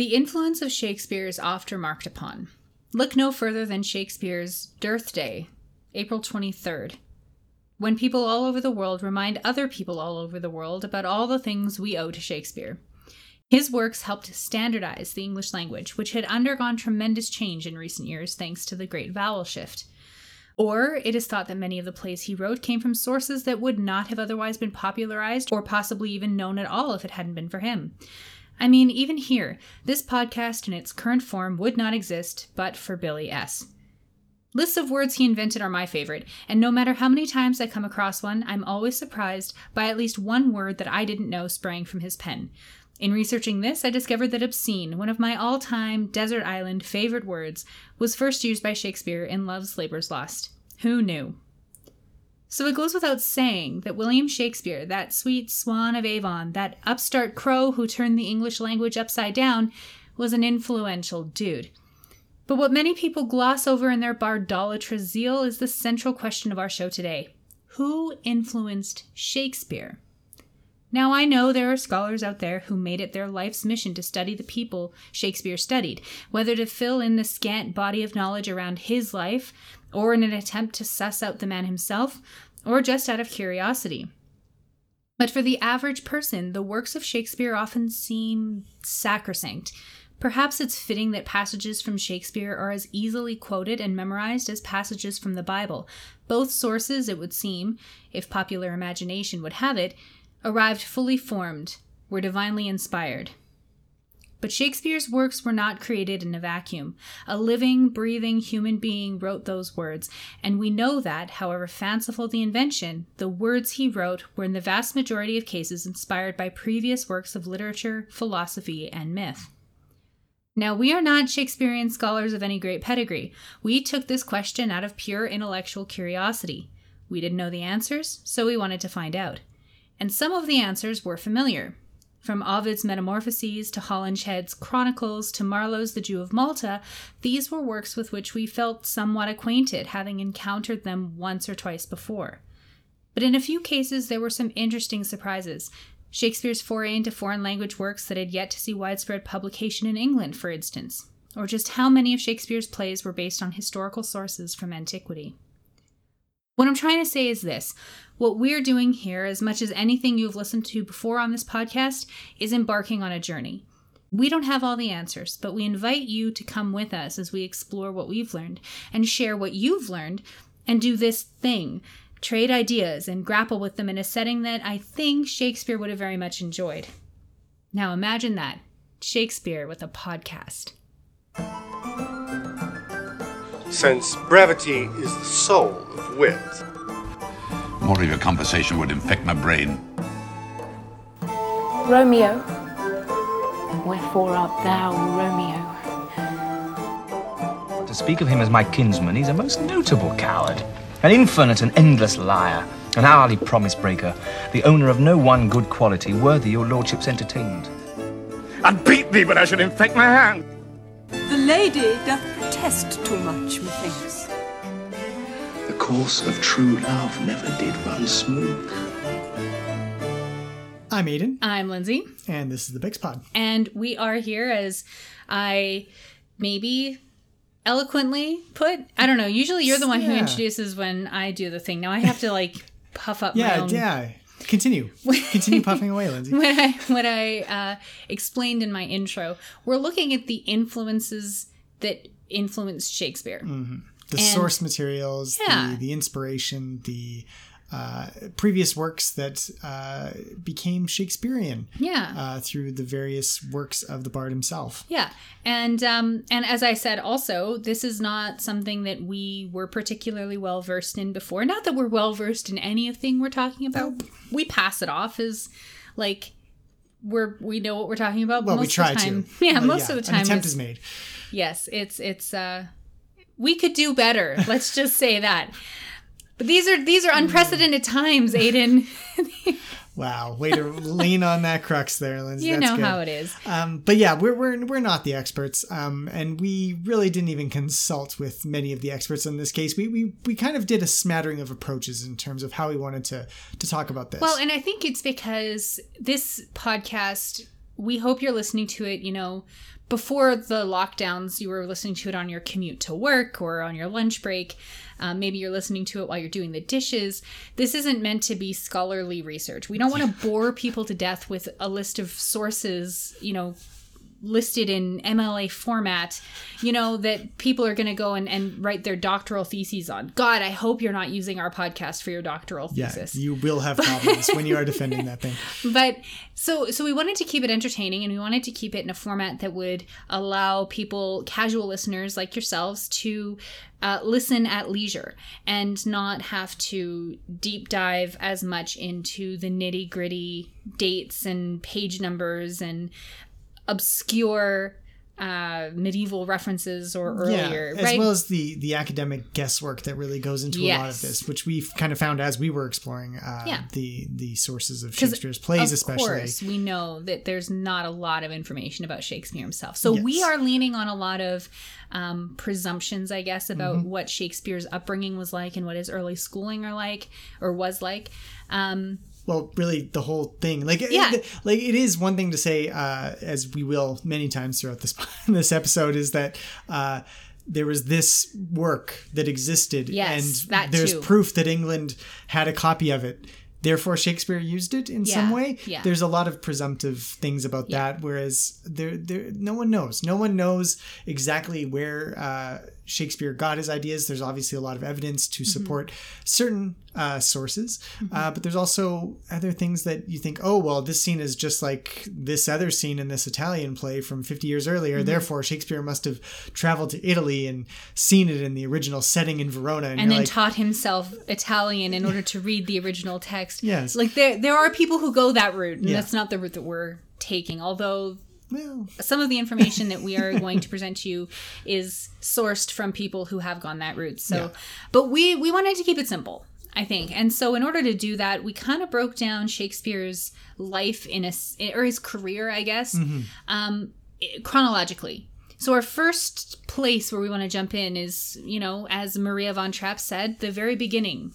The influence of Shakespeare is oft remarked upon. Look no further than Shakespeare's Dearth Day, April 23rd, when people all over the world remind other people all over the world about all the things we owe to Shakespeare. His works helped standardize the English language, which had undergone tremendous change in recent years thanks to the Great Vowel Shift. Or it is thought that many of the plays he wrote came from sources that would not have otherwise been popularized or possibly even known at all if it hadn't been for him. I mean, even here, this podcast in its current form would not exist but for Billy S. Lists of words he invented are my favorite, and no matter how many times I come across one, I'm always surprised by at least one word that I didn't know sprang from his pen. In researching this, I discovered that obscene, one of my all time desert island favorite words, was first used by Shakespeare in Love's Labour's Lost. Who knew? So it goes without saying that William Shakespeare, that sweet swan of Avon, that upstart crow who turned the English language upside down, was an influential dude. But what many people gloss over in their bardolatrous zeal is the central question of our show today Who influenced Shakespeare? Now, I know there are scholars out there who made it their life's mission to study the people Shakespeare studied, whether to fill in the scant body of knowledge around his life, or in an attempt to suss out the man himself, or just out of curiosity. But for the average person, the works of Shakespeare often seem sacrosanct. Perhaps it's fitting that passages from Shakespeare are as easily quoted and memorized as passages from the Bible. Both sources, it would seem, if popular imagination would have it, arrived fully formed, were divinely inspired. But Shakespeare's works were not created in a vacuum. A living, breathing human being wrote those words, and we know that, however fanciful the invention, the words he wrote were in the vast majority of cases inspired by previous works of literature, philosophy, and myth. Now, we are not Shakespearean scholars of any great pedigree. We took this question out of pure intellectual curiosity. We didn't know the answers, so we wanted to find out and some of the answers were familiar. From Ovid's Metamorphoses to Holinshed's Chronicles to Marlowe's The Jew of Malta, these were works with which we felt somewhat acquainted, having encountered them once or twice before. But in a few cases, there were some interesting surprises. Shakespeare's foray into foreign language works that had yet to see widespread publication in England, for instance, or just how many of Shakespeare's plays were based on historical sources from antiquity. What I'm trying to say is this what we're doing here, as much as anything you've listened to before on this podcast, is embarking on a journey. We don't have all the answers, but we invite you to come with us as we explore what we've learned and share what you've learned and do this thing trade ideas and grapple with them in a setting that I think Shakespeare would have very much enjoyed. Now imagine that Shakespeare with a podcast. Since brevity is the soul of wit, more of your conversation would infect my brain. Romeo, wherefore art thou Romeo? To speak of him as my kinsman, he's a most notable coward, an infinite and endless liar, an hourly promise breaker, the owner of no one good quality worthy your lordship's entertainment. I'd beat thee, but I should infect my hand. The lady doth protest too much, methinks The course of true love never did run smooth. I'm Aiden. I'm Lindsay. And this is the Bix Pod. And we are here as I maybe eloquently put. I don't know. Usually you're the one yeah. who introduces when I do the thing. Now I have to like puff up yeah, my own. Yeah, Continue. Continue puffing away, Lindsay. what I what I uh, explained in my intro, we're looking at the influences that influenced Shakespeare. Mm-hmm the and, source materials, yeah. the, the inspiration, the uh, previous works that uh, became Shakespearean. Yeah. Uh, through the various works of the bard himself. Yeah, and um, and as I said, also this is not something that we were particularly well versed in before. Not that we're well versed in anything we're talking about. Oh. We pass it off as like we're we know what we're talking about. Well, most we try of the time, to. Yeah, most yeah, of the time, an attempt is made. Yes, it's it's uh we could do better. Let's just say that. But these are these are unprecedented times, Aiden. wow, way to lean on that crux there, Lindsay. You That's know good. how it is. Um, but yeah, we're, we're we're not the experts, um, and we really didn't even consult with many of the experts in this case. We we we kind of did a smattering of approaches in terms of how we wanted to to talk about this. Well, and I think it's because this podcast we hope you're listening to it, you know, before the lockdowns, you were listening to it on your commute to work or on your lunch break. Um, maybe you're listening to it while you're doing the dishes. This isn't meant to be scholarly research. We don't want to bore people to death with a list of sources, you know, listed in MLA format, you know, that people are going to go and, and write their doctoral theses on. God, I hope you're not using our podcast for your doctoral Yeah, thesis. you will have problems when you are defending that thing. but so so we wanted to keep it entertaining and we wanted to keep it in a format that would allow people casual listeners like yourselves to uh, listen at leisure and not have to deep dive as much into the nitty gritty dates and page numbers and obscure uh, medieval references or earlier yeah, as right well as the the academic guesswork that really goes into a lot of this, which we've kind of found as we were exploring uh, Yeah. the the sources of Shakespeare's plays, of especially. course, we know that there's not a lot of information about Shakespeare himself. So we are leaning on a lot of um, presumptions, I guess, about Mm-hmm. what Shakespeare's upbringing was like and what his early schooling are like or was like. Um, well really the whole thing like Yeah. it, like it is one thing to say uh as we will many times throughout this this episode is that uh there was this work that existed Yes, and that there's too. proof that England had a copy of it therefore Shakespeare used it in some way yeah. there's a lot of presumptive things about that whereas there there no one knows no one knows exactly where uh Shakespeare got his ideas. There's obviously a lot of evidence to Mm-hmm. support certain uh, sources, uh, but there's also other things that you think, oh, well, this scene is just like this other scene in this Italian play from 50 years earlier. Mm-hmm. Therefore, Shakespeare must have traveled to Italy and seen it in the original setting in Verona. And, and then like, taught himself Italian in order to read the original text. Yes. Like there there are people who go that route, and Yeah. that's not the route that we're taking. Although well, some of the information that we are going to present to you is sourced from people who have gone that route. So, Yeah. but we we wanted to keep it simple, I think, and so in order to do that, we kind of broke down Shakespeare's life in a or his career, I guess, um, chronologically. So our first place where we want to jump in is, you know, as Maria von Trapp said, the very beginning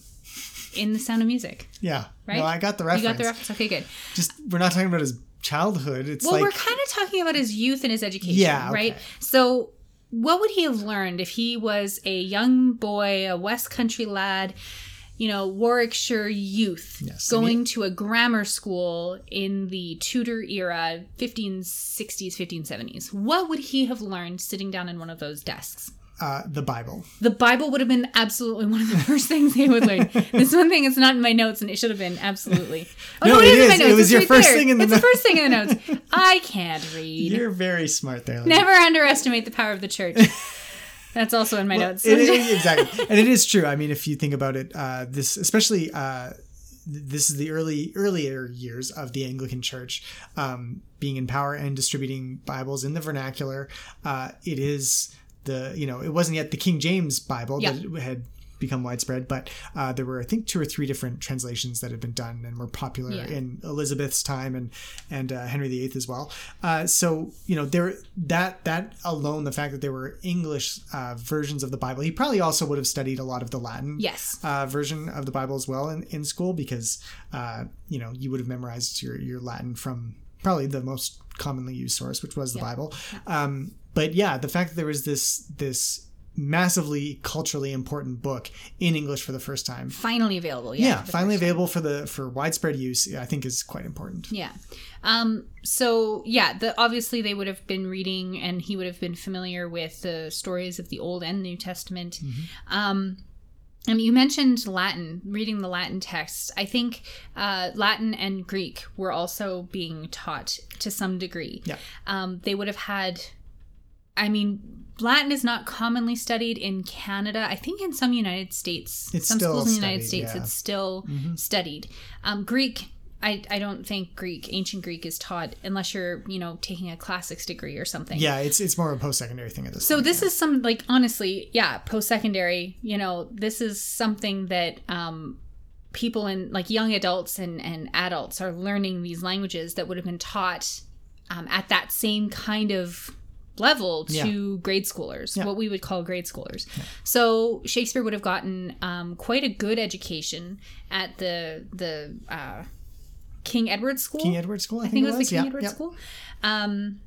in The Sound of Music. yeah. Right? No, I got the reference. You got the reference. Okay, good. Just we're not talking about his childhood. It's Well, like we're kind of talking about his youth and his education, Yeah, right? So, what would he have learned if he was a young boy, a West Country lad, you know, Warwickshire youth, Yes, going to a grammar school in the Tudor era, 1560s, 1570s? What would he have learned sitting down in one of those desks? Uh, the Bible. The Bible would have been absolutely one of the first things he would learn. this one thing is not in my notes, and it should have been absolutely. Oh, No, it in my is. It was It's your first thing in the It's notes. the first thing in the notes. I can't read. You're very smart there. Lindsay. Never underestimate the power of the church. That's also in my notes. It is- exactly, and it is true. I mean, if you think about it, uh, this especially uh, this is the early earlier years of the Anglican Church um, being in power and distributing Bibles in the vernacular. Uh, it is the you know it wasn't yet the King James Bible Yeah. that had become widespread, but uh, there were I think two or three different translations that had been done and were popular Yeah. in Elizabeth's time and and uh, Henry VIII as well. Uh, so you know there that that alone, the fact that there were English uh, versions of the Bible, he probably also would have studied a lot of the Latin yes. uh, version of the Bible as well in, in school because uh, you know you would have memorized your your Latin from probably the most commonly used source, which was the Bible. Um, but yeah, the fact that there was this this massively culturally important book in English for the first time. Finally available. Yeah. Yeah, finally first time. available for the for widespread use. I think is quite important. Yeah. Um, so yeah, the obviously they would have been reading and he would have been familiar with the stories of the Old and New Testament. Um and you mentioned Latin, reading the Latin text. I think uh, Latin and Greek were also being taught to some degree. Yeah. Um, they would have had, I mean, Latin is not commonly studied in Canada. I think in some United States, It's some schools in the United studied, States, yeah. it's still studied. Um, Greek, I, I don't think Greek, ancient Greek is taught unless you're, you know, taking a classics degree or something. Yeah, it's it's more of a post secondary thing at this. So point, this is some like honestly, yeah, post secondary. You know, this is something that um, people in like young adults and and adults are learning these languages that would have been taught um, at that same kind of level to grade schoolers, Yeah. what we would call grade schoolers. So Shakespeare would have gotten um, quite a good education at the the uh, King Edward School. King Edward School. I, I think it was, the King Yeah, Edward yeah. School. Um,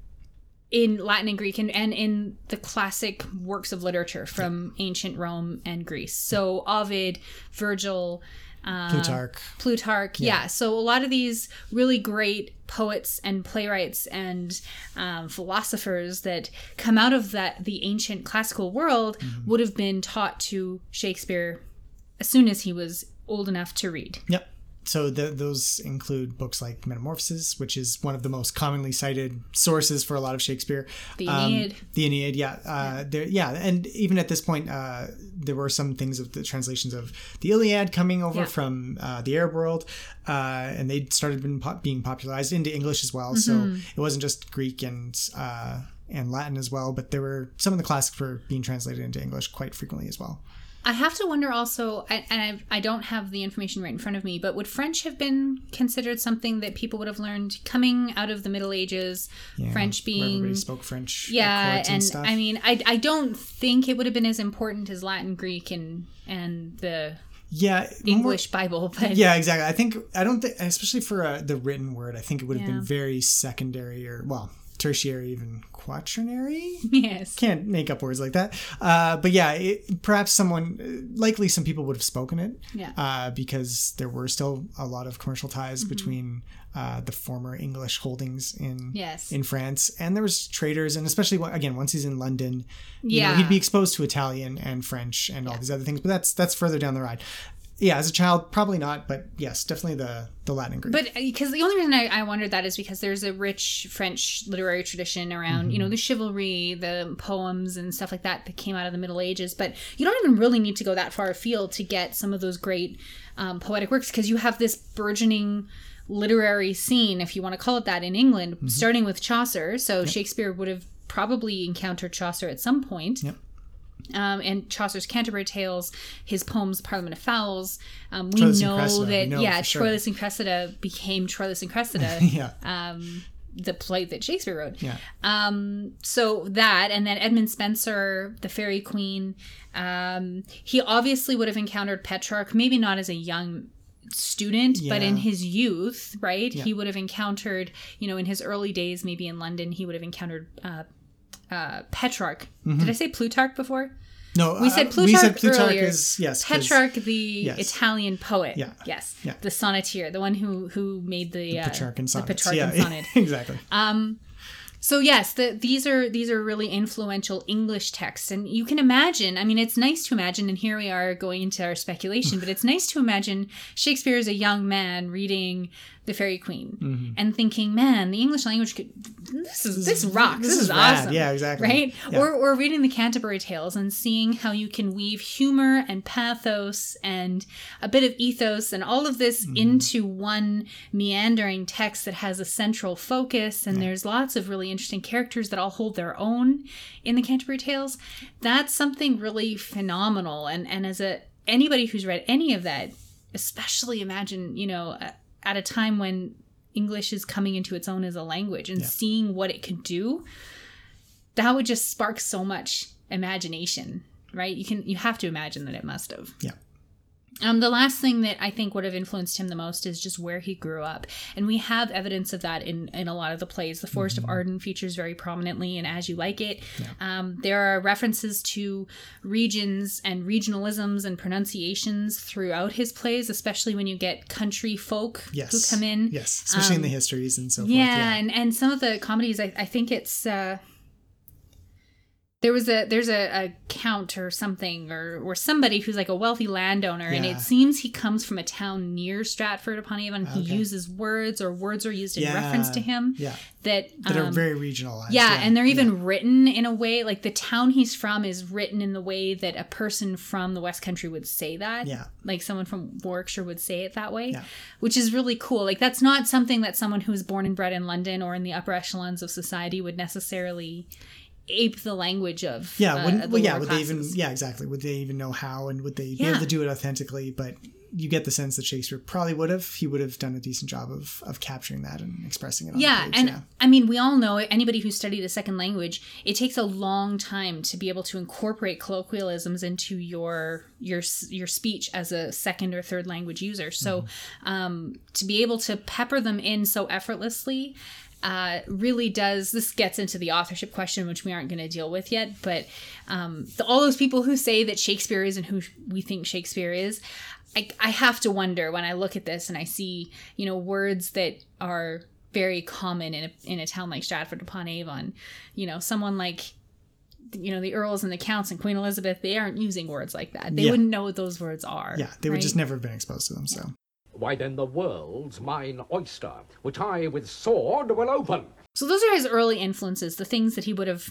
in Latin and Greek and, and in the classic works of literature from ancient Rome and Greece. So Ovid, Virgil, uh, Plutarch. Plutarch, yeah. So a lot of these really great poets and playwrights and um, philosophers that come out of that the ancient classical world Mm-hmm. would have been taught to Shakespeare as soon as he was old enough to read. Yep. So the, those include books like Metamorphoses, which is one of the most commonly cited sources for a lot of Shakespeare. The Um, Aeneid. the Aeneid, yeah, uh, There, yeah, and even at this point, uh, there were some things of the translations of the Iliad coming over Yeah. from uh, the Arab world, uh, and they started been po- being popularized into English as well. Mm-hmm. So it wasn't just Greek and uh, and Latin as well, but there were some of the classics were being translated into English quite frequently as well. I have to wonder also, and and I, I don't have the information right in front of me, but would French have been considered something that people would have learned coming out of the Middle Ages? Yeah, French being everybody spoke French, yeah, and, stuff. I mean, I, I don't think it would have been as important as Latin, Greek, and and the yeah, more- English Bible, but Yeah, exactly. I think I don't think, especially for uh, the written word, I think it would have Yeah. been very secondary or well, tertiary, even quaternary. yes, Can't make up words like that. Uh, but yeah, it, perhaps someone, likely some people would have spoken it. Yeah. Uh, because there were still a lot of commercial ties Mm-hmm. between uh, the former English holdings in Yes. in France, and there was traders, and especially again once he's in London, you know, Yeah. he'd be exposed to Italian and French and all these other things. But that's that's further down the ride. Yeah, as a child, probably not, but yes, definitely the the Latin Greek. But because the only reason I, I wondered that is because there's a rich French literary tradition around, Mm-hmm. you know, the chivalry, the poems, and stuff like that that came out of the Middle Ages. But you don't even really need to go that far afield to get some of those great um, poetic works because you have this burgeoning literary scene, if you want to call it that, in England, Mm-hmm. starting with Chaucer. So Shakespeare would have probably encountered Chaucer at some point. Yep. Um, and Chaucer's Canterbury Tales, his poems Parliament of Fowls. Um, we Troilus know Cressida, we that know yeah, for sure. Troilus and Cressida became Troilus and Cressida, yeah, um, the play that Shakespeare wrote. yeah, Um, so that, and then Edmund Spenser, the Fairy Queen. Um, he obviously would have encountered Petrarch, maybe not as a young student, but in his youth, right? Yeah. He would have encountered, you know, in his early days, maybe in London, he would have encountered uh, uh, Petrarch. Did I say Plutarch before? no, We uh, said Plutarch, we said Plutarch earlier. is yes, Petrarch, the yes. Italian poet. Yeah. Yes. Yeah. The sonneteer, the one who who made the, uh, Petrarchan the sonnets. Petrarchan yeah, sonnet. exactly. So yes, the, these are these are really influential English texts, and you can imagine. I mean, it's nice to imagine, and here we are going into our speculation, but it's nice to imagine Shakespeare as a young man reading The Fairy Queen Mm-hmm. and thinking, "Man, the English language could this is this, rocks. This, this is, rad. awesome." Yeah, exactly. Right? Yeah. Or or reading the Canterbury Tales and seeing how you can weave humor and pathos and a bit of ethos and all of this Mm-hmm. into one meandering text that has a central focus and there's lots of really interesting characters that all hold their own in the Canterbury Tales. That's something really phenomenal and and as a anybody who's read any of that, especially imagine, you know, at a time when English is coming into its own as a language and seeing what it could do, that would just spark so much imagination, right? You can you have to imagine that it must have. Yeah. Um, the last thing that I think would have influenced him the most is just where he grew up, and we have evidence of that in in a lot of the plays. The Forest of Arden features very prominently, and As You Like It. Um, there are references to regions and regionalisms and pronunciations throughout his plays, especially when you get country folk Yes, who come in. Yes, especially in the histories and so forth. Yeah, Yeah, and and some of the comedies, I, I think it's uh, there was a there's a, a count or something or or somebody who's like a wealthy landowner, and it seems he comes from a town near Stratford upon Avon. He uses words or words are used in Yeah, reference to him yeah. that that are um, very regionalized. yeah, and they're even written in a way like the town he's from is written in the way that a person from the West Country would say that. Yeah. Like someone from Warwickshire would say it that way, Yeah. which is really cool. Like that's not something that someone who was born and bred in London or in the upper echelons of society would necessarily ape the language of. Yeah, uh, well, yeah. Would they even? Yeah, exactly. Would they even know how, and would they be able to do it authentically? But you get the sense that Shakespeare probably would have. He would have done a decent job of of capturing that and expressing it. On yeah the page, and yeah. i mean we all know anybody who studied a second language it takes a long time to be able to incorporate colloquialisms into your your your speech as a second or third language user so um, to be able to pepper them in so effortlessly uh, really does this gets into the authorship question which we aren't going to deal with yet but um, the, all those people who say that shakespeare isn't who we think shakespeare is I, I have to wonder when i look at this and i see you know words that are very common in a, in a town like stratford upon avon you know someone like you know the earls and the counts and queen elizabeth they aren't using words like that they Yeah. wouldn't know what those words are yeah, they would just never have been exposed to them. So Why then the world's mine oyster, which I with sword will open. So those are his early influences, the things that he would have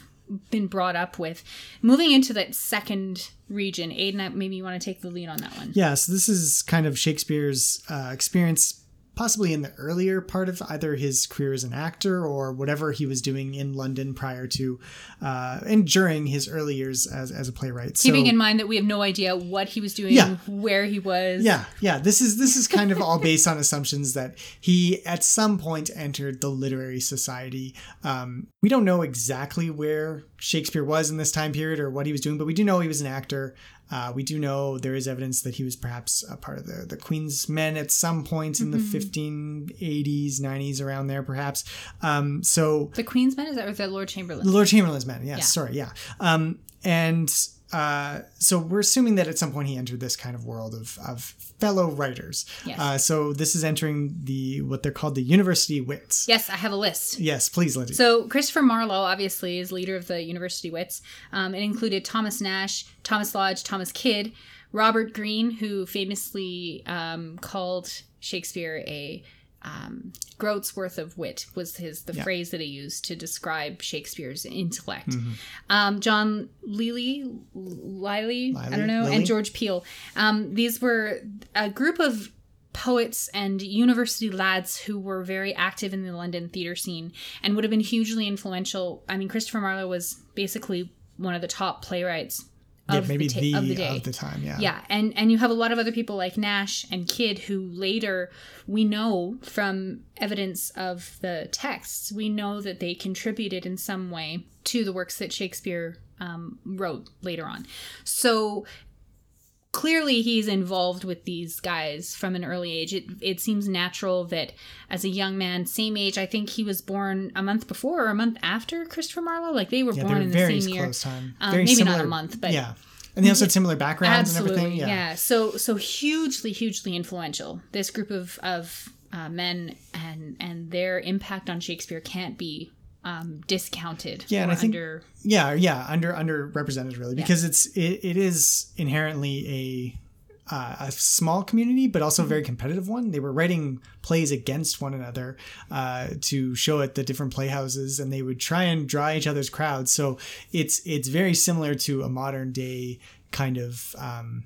been brought up with. Moving into that second region, Aiden, maybe you want to take the lead on that one. yeah, so this is kind of Shakespeare's uh, experience. Possibly in the earlier part of either his career as an actor or whatever he was doing in London prior to uh, and during his early years as, as a playwright. Keeping so, in mind that we have no idea what he was doing, Yeah. where he was. Yeah, yeah. This is this is kind of all based on assumptions that he at some point entered the literary society. Um, we don't know exactly where Shakespeare was in this time period or what he was doing, but we do know he was an actor. Uh, we do know there is evidence that he was perhaps a part of the, the Queen's Men at some point in the 1580s, 90s, around there, perhaps. Um, so The Queen's Men, is that or the Lord Chamberlain? the Lord Chamberlain's men. Yes, Yeah. sorry, yeah. Um, and uh, so we're assuming that at some point he entered this kind of world of, of fellow writers. Yes. Uh, so this is entering the what they're called the university wits. yes, I have a list. Yes, please, Lindsay. So Christopher Marlowe, obviously, is leader of the University Wits. Um, it included Thomas Nash, Thomas Lodge, Thomas Kyd, Robert Greene, who famously um, called Shakespeare a um, groat's worth of wit was his the Yeah. phrase that he used to describe Shakespeare's intellect. Mm-hmm. Um, John Lely, Liley, I don't know, Lilly? and George Peele. Um, these were a group of poets and university lads who were very active in the London theater scene and would have been hugely influential. I mean, Christopher Marlowe was basically one of the top playwrights yeah, of, maybe the, ta- the, of the day. time. Yeah. Yeah, and and you have a lot of other people like Nash and Kyd who later we know from evidence of the texts we know that they contributed in some way to the works that Shakespeare um, wrote later on. So clearly he's involved with these guys from an early age. It it seems natural that as a young man, same age, I think he was born a month before or a month after Christopher Marlowe. Like they were Yeah, born they were in the same year. time. Um, maybe similar, not a month, but yeah. And they also had similar backgrounds Absolutely, and everything. yeah. So so hugely, hugely influential. This group of of uh, men and and their impact on Shakespeare can't be um, discounted. Yeah, and I think- under yeah yeah under underrepresented really because it's it, it is inherently a uh, a small community but also a very competitive one. They were writing plays against one another uh, to show at the different playhouses and they would try and draw each other's crowds. So it's it's very similar to a modern day kind of um,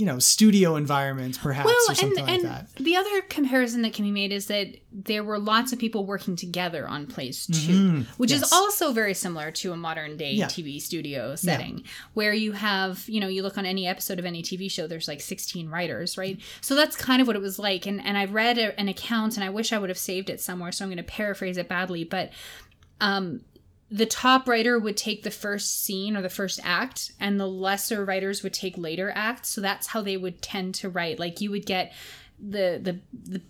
you know studio environments perhaps or well, and something like and that the other comparison that can be made is that there were lots of people working together on plays too, Mhm, which yes. is also very similar to a modern day Yeah. TV studio setting, where you have, you know, you look on any episode of any TV show, there's like 16 writers, right? So that's kind of what it was like. And and I read a, an account, and I wish I would have saved it somewhere, so I'm going to paraphrase it badly, but um, the top writer would take the first scene or the first act and the lesser writers would take later acts. So that's how they would tend to write. Like you would get the the the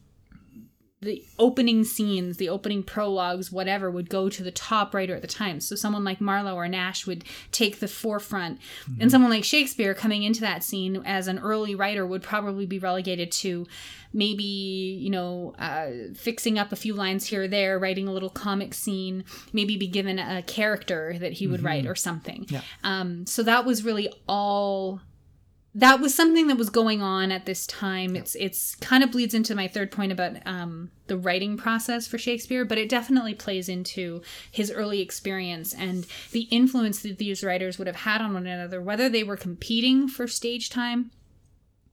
the opening scenes, the opening prologues, whatever, would go to the top writer at the time. So someone like Marlowe or Nash would take the forefront. And someone like Shakespeare coming into that scene as an early writer would probably be relegated to maybe, you know, uh, fixing up a few lines here or there, writing a little comic scene, maybe be given a character that he would write or something. Yeah. Um, so that was really all that was something that was going on at this time. It's it's kind of bleeds into my third point about um, the writing process for Shakespeare, but it definitely plays into his early experience and the influence that these writers would have had on one another, whether they were competing for stage time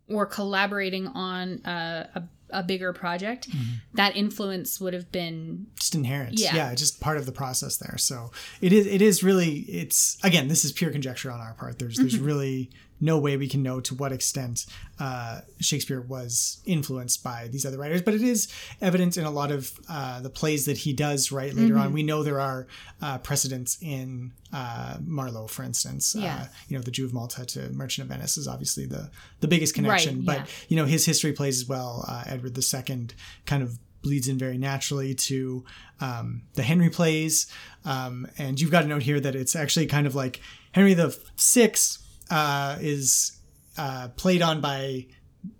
or collaborating on a, a, a bigger project. Mm-hmm. That influence would have been just inherent Yeah. yeah. just part of the process there so it is it is really it's again this is pure conjecture on our part there's there's mm-hmm. really no way we can know to what extent uh, Shakespeare was influenced by these other writers, but it is evident in a lot of uh, the plays that he does write later Mm-hmm. on. We know there are uh, precedents in uh, Marlowe, for instance. Yeah. Uh, you know, the Jew of Malta to Merchant of Venice is obviously the the biggest connection, Right, but yeah. you know his history plays as well. Uh, Edward II kind of bleeds in very naturally to um, the Henry plays, um, and you've got a note here that it's actually kind of like Henry the Sixth uh, is uh, played on by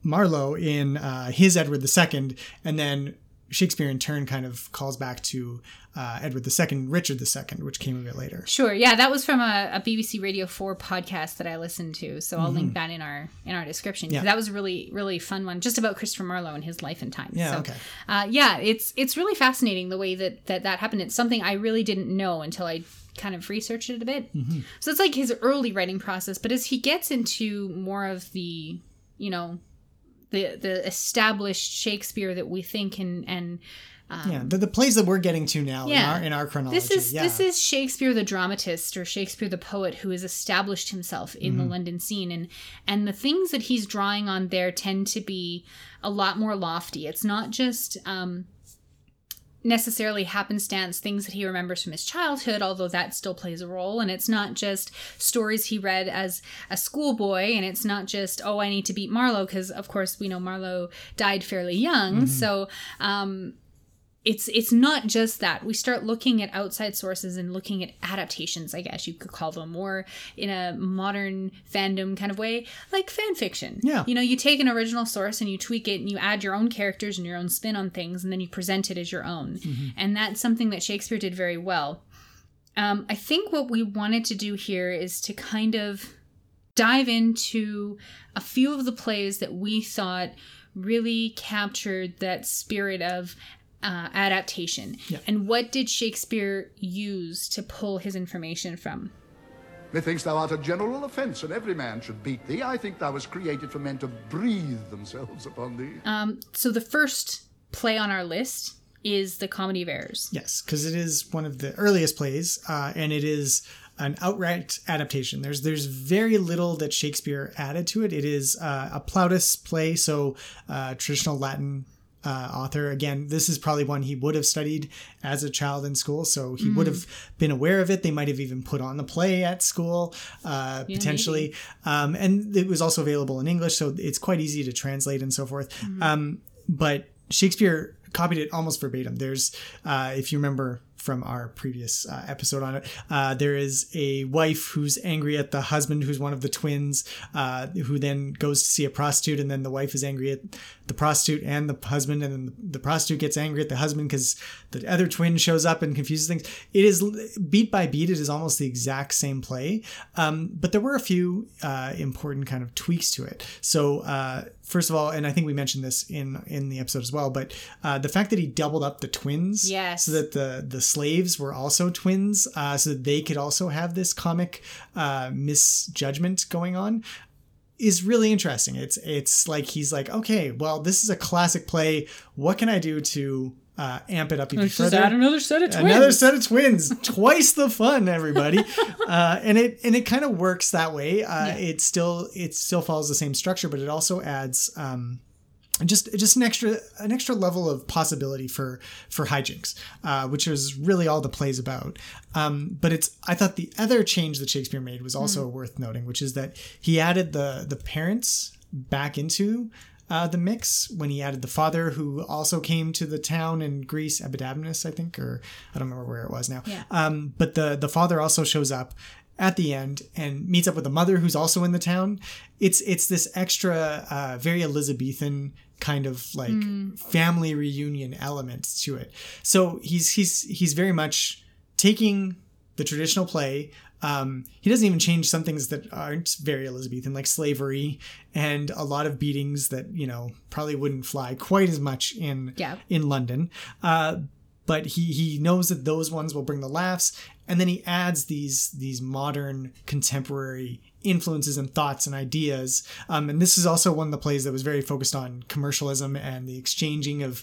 Marlowe in uh, his Edward II, and then Shakespeare in turn kind of calls back to uh, Edward II, Richard II, which came a bit later. Sure. Yeah, that was from a, a BBC Radio 4 podcast that I listened to. So I'll link that in our in our description. Mm-hmm. Yeah. That was a really really fun one just about Christopher Marlowe and his life and times. Yeah, So, okay. Uh, yeah, it's it's really fascinating the way that that that happened. It's something I really didn't know until I kind of researched it a bit. Mm-hmm. So it's like his early writing process, but as he gets into more of the, you know, the the established Shakespeare that we think and and yeah, the, the plays that we're getting to now Um, Yeah. in, our, in our chronology. This is yeah. this is Shakespeare the dramatist or Shakespeare the poet who has established himself in Mm-hmm. the London scene and and the things that he's drawing on there tend to be a lot more lofty. It's not just um necessarily happenstance things that he remembers from his childhood although that still plays a role. And it's not just stories he read as a schoolboy and it's not just oh i need to beat marlowe because of course we know marlowe died fairly young. So um it's it's not just that. We start looking at outside sources and looking at adaptations i guess you could call them or in a modern fandom kind of way like fan fiction. Yeah. you know you take an original source and you tweak it and you add your own characters and your own spin on things and then you present it as your own. And that's something that shakespeare did very well. Um, i think what we wanted to do here is to kind of dive into a few of the plays that we thought really captured that spirit of uh, adaptation. And what did Shakespeare use to pull his information from? Methinks thou art a general offence, and every man should beat thee. I think thou was created for men to breathe themselves upon thee. Um, so the first play on our list is the Comedy of Errors. Yes, because it is one of the earliest plays, uh, and it is an outright adaptation. There's there's very little that Shakespeare added to it. It is uh, a Plautus play, so uh, traditional Latin uh, author. Again, this is probably one he would have studied as a child in school, so he would have been aware of it. They might have even put on the play at school, uh, potentially. Um, and it was also available in English, so it's quite easy to translate and so forth. Um, but Shakespeare copied it almost verbatim. There's, uh, if you remember from our previous uh, episode on it, uh, there is a wife who's angry at the husband, who's one of the twins, uh, who then goes to see a prostitute, and then the wife is angry at the prostitute and the husband, and then the prostitute gets angry at the husband because the other twin shows up and confuses things. It is beat by beat, it is almost the exact same play, um, but there were a few uh, important kind of tweaks to it. So, uh, first of all, and I think we mentioned this in in the episode as well, but uh, the fact that he doubled up the twins, Yes. so that the the slaves were also twins, uh, so that they could also have this comic uh, misjudgment going on is really interesting. It's it's like he's like, okay, well, this is a classic play. What can I do to uh, amp it up even further? add another set of twins. Another set of twins, twice the fun, everybody, uh, and it and it kind of works that way. Uh, It still it still follows the same structure, but it also adds um, just just an extra an extra level of possibility for for hijinks, uh, which is really all the play's about. Um, but it's I thought the other change that Shakespeare made was also worth noting, which is that he added the the parents back into uh, the mix when he added the father who also came to the town in Greece, Epidamnus, I think, or I don't remember where it was now. Yeah. Um, but the the father also shows up at the end and meets up with the mother who's also in the town. It's it's this extra, uh, very Elizabethan kind of like family reunion elements to it. So he's he's he's very much taking the traditional play. Um, he doesn't even change some things that aren't very Elizabethan, like slavery and a lot of beatings that you know probably wouldn't fly quite as much in Yeah. in London. Uh, but he he knows that those ones will bring the laughs, and then he adds these these modern contemporary influences and thoughts and ideas. Um, and this is also one of the plays that was very focused on commercialism and the exchanging of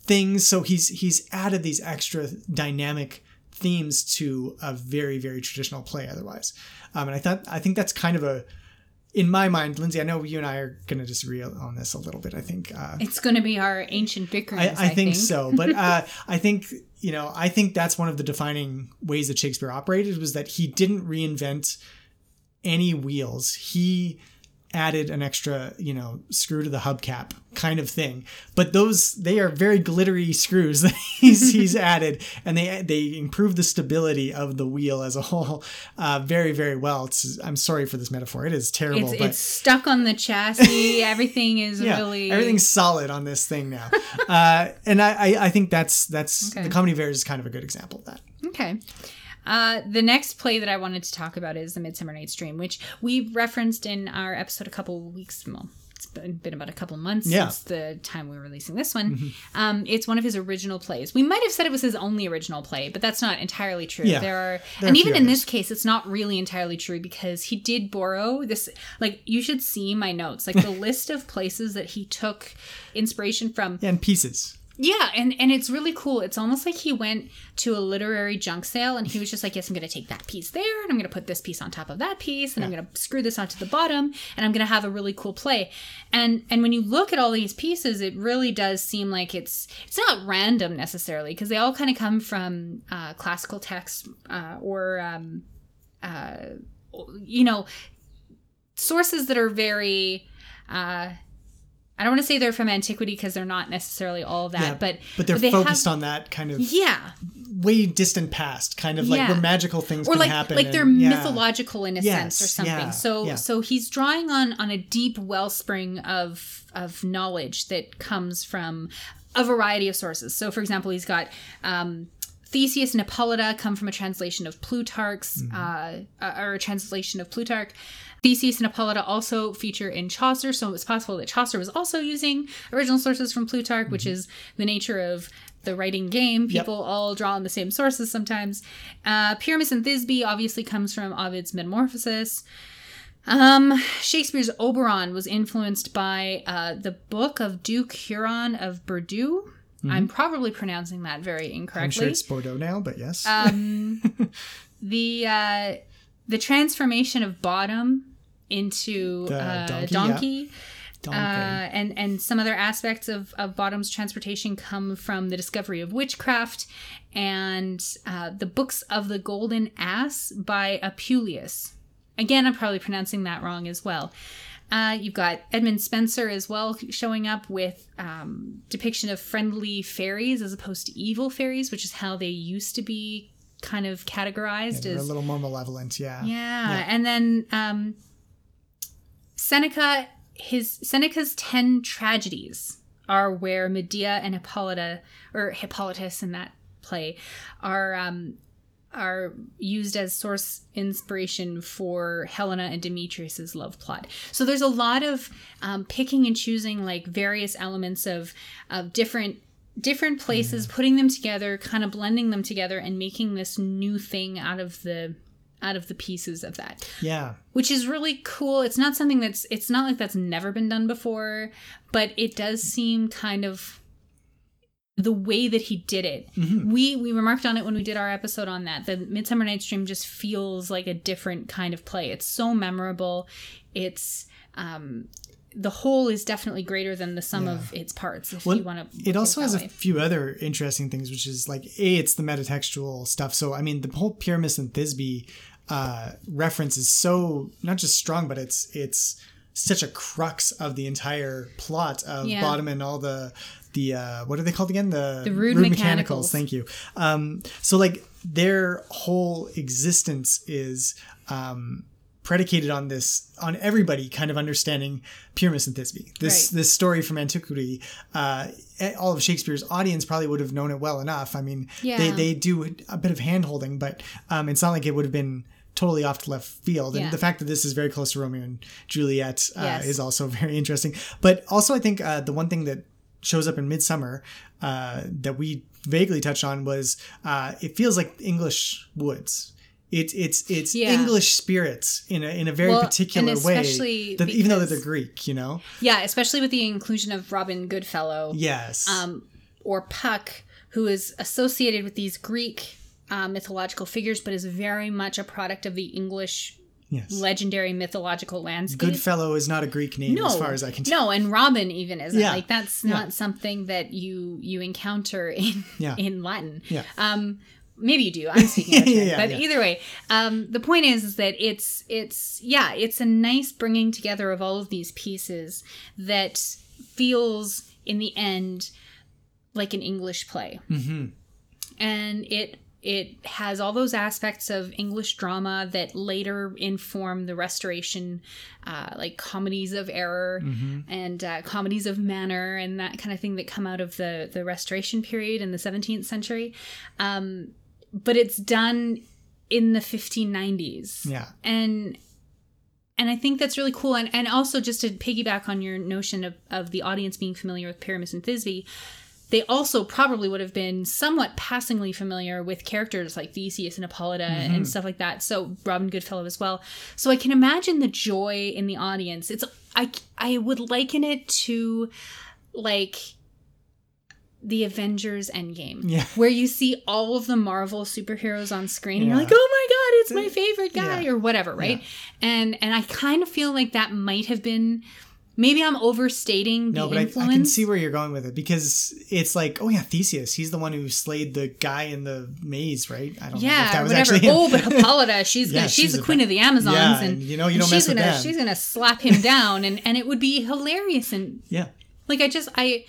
things. So he's he's added these extra dynamic themes to a very very traditional play otherwise. Um, and I thought I think that's kind of a in my mind, Lindsay, I know you and I are going to disagree on this a little bit. I think uh, It's going to be our ancient bickerings. I, I think so, but uh, I think you know, I think that's one of the defining ways that Shakespeare operated was that he didn't reinvent any wheels. He added an extra, you know, screw to the hubcap kind of thing. But those they are very glittery screws that he's he's added, and they they improve the stability of the wheel as a whole uh, very very well. It's, I'm sorry for this metaphor; it is terrible. It's, but it's stuck on the chassis. Everything is really everything's solid on this thing now, uh, and I, I I think that's that's Okay. the comedy errors is kind of a good example of that. Okay. Uh, the next play that I wanted to talk about is The Midsummer Night's Dream, which we referenced in our episode a couple weeks. Well, it's been, been about a couple months Yeah. since the time we were releasing this one. Mhm. Um, it's one of his original plays. We might have said it was his only original play, but that's not entirely true. Yeah. There are, There and a even in others. this case, it's not really entirely true because he did borrow this. Like you should see my notes, like the list of places that he took inspiration from. Yeah, and pieces. Yeah, and and it's really cool. It's almost like he went to a literary junk sale and he was just like, "Yes, I'm going to take that piece there, and I'm going to put this piece on top of that piece, and I'm going to screw this onto the bottom, and I'm going to have a really cool play." And and when you look at all these pieces, it really does seem like it's it's not random necessarily because they all kind of come from uh, classical texts uh, or um, uh, you know sources that are very. I don't want to say they're from antiquity because they're not necessarily all that, Yeah, but but they're they focused have- on that kind of yeah, way distant past, kind of like Yeah. where magical things or can like happen. like they're and- yeah. mythological in a sense or something. so so he's drawing on on a deep wellspring of of knowledge that comes from a variety of sources. So for example, he's got. Um, Theseus and Hippolyta come from a translation of Plutarch's, uh, uh, or a translation of Plutarch. Theseus and Hippolyta also feature in Chaucer, so it's possible that Chaucer was also using original sources from Plutarch, which is the nature of the writing game. Yep. People all draw on the same sources sometimes. Uh, Pyramus and Thisbe obviously comes from Ovid's Metamorphosis. Um, Shakespeare's Oberon was influenced by uh, the book of Duke Huron of Bordeaux. I'm probably pronouncing that very incorrectly. Mm-hmm. I'm sure it's Bordeaux now, but yes. Um, the uh, the transformation of bottom into uh, donkey, donkey, yeah. Uh, and and some other aspects of, of bottom's transportation come from the discovery of witchcraft and uh, the books of the golden ass by apuleius again i'm probably pronouncing that wrong as well uh, you've got Edmund Spenser as well showing up with um, depiction of friendly fairies as opposed to evil fairies, which is how they used to be kind of categorized they're a little more malevolent, yeah. yeah. And then um, Seneca, his Seneca's ten tragedies are where Medea and Hippolyta, or Hippolytus in that play, are um, are used as source inspiration for Helena and Demetrius's love plot. So there's a lot of um, picking and choosing like various elements of of different different places, putting them together, kind of blending them together, and making this new thing out of the out of the pieces of that Yeah. which is really cool. It's not something that's it's not like that's never been done before, but it does seem kind of the way that he did it. We we remarked on it when we did our episode on that. The Midsummer Night's Dream just feels like a different kind of play. It's so memorable. It's um the whole is definitely greater than the sum of its parts if Well, you want to it also has a few other interesting things, which is like a it's the metatextual stuff. So I mean, the whole Pyramus and Thisbe uh, reference is so not just strong, but it's it's such a crux of the entire plot of Yeah. Bottom and all the the uh, what are they called again? The, The rude mechanicals. Thank you. Um, so like their whole existence is. Um, predicated on this on everybody kind of understanding Pyramus and Thisbe. This Right. this story from antiquity, uh, all of Shakespeare's audience probably would have known it well enough. I mean, they they do a bit of hand holding, but um, it's not like it would have been totally off to left field. And Yeah. the fact that this is very close to Romeo and Juliet uh, Yes. is also very interesting. But also, I think uh, the one thing that shows up in Midsummer uh, that we vaguely touched on was uh, it feels like English woods. It's it's it's Yeah. English spirits in a in a very Well, particular way. especially That, even though they're Greek, you know. Yeah, especially with the inclusion of Robin Goodfellow. Yes. um, or Puck, who is associated with these Greek uh, mythological figures, but is very much a product of the English Yes. legendary mythological landscape. Goodfellow is not a Greek name as far as I can tell. No, and Robin even isn't. Yeah. Like that's Yeah. not something that you you encounter in Yeah. in Latin. Yeah. Um maybe you do. I'm speaking of. Yeah, but yeah. either way, um the point is, is that it's it's yeah, it's a nice bringing together of all of these pieces that feels in the end like an English play Mm-hmm. and it it has all those aspects of English drama that later inform the Restoration, uh, like comedies of error Mm-hmm. and uh, comedies of manner and that kind of thing that come out of the the Restoration period in the 17th century. Um, but it's done in the 1590s Yeah. and and I think that's really cool. And and also just to piggyback on your notion of, of the audience being familiar with Pyramus and Thisbe, they also probably would have been somewhat passingly familiar with characters like Theseus and Hippolyta and mm-hmm. stuff like that. So Robin Goodfellow as well. So I can imagine the joy in the audience. It's I I would liken it to like the Avengers Endgame, Yeah. where you see all of the Marvel superheroes on screen, and you're like, "Oh my god, it's my favorite guy," Yeah. or whatever, right? And and I kind of feel like that might have been. Maybe I'm overstating the No, but I. I can see where you're going with it because it's like, oh yeah, Theseus. He's the one who slayed the guy in the maze, right? I don't know if yeah, that was whatever. actually him. Oh, but Hippolyta, she's Yeah, gonna, she's, she's the queen of the Amazons, Yeah, and and you know you don't she's mess with gonna them. she's gonna slap him down, and and it would be hilarious. And yeah, like I just I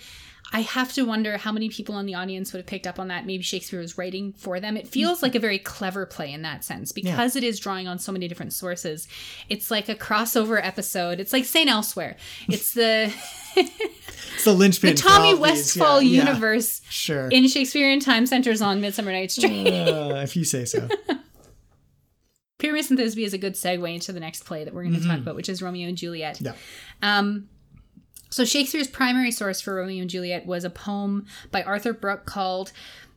I have to wonder how many people in the audience would have picked up on that. Maybe Shakespeare was writing for them. It feels like a very clever play in that sense because it is drawing on so many different sources. It's like a crossover episode. It's like Saint Elsewhere. It's the it's the linchpin. the Tommy. Westphall Yeah, yeah. universe Sure. in Shakespearean time centers on Midsummer Night's Dream. Uh, if you say so. Pyramus and Thisbe is a good segue into the next play that we're going to talk about, which is Romeo and Juliet. Mm-hmm. Yeah. Um, so Shakespeare's primary source for Romeo and Juliet was a poem by Arthur Brooke called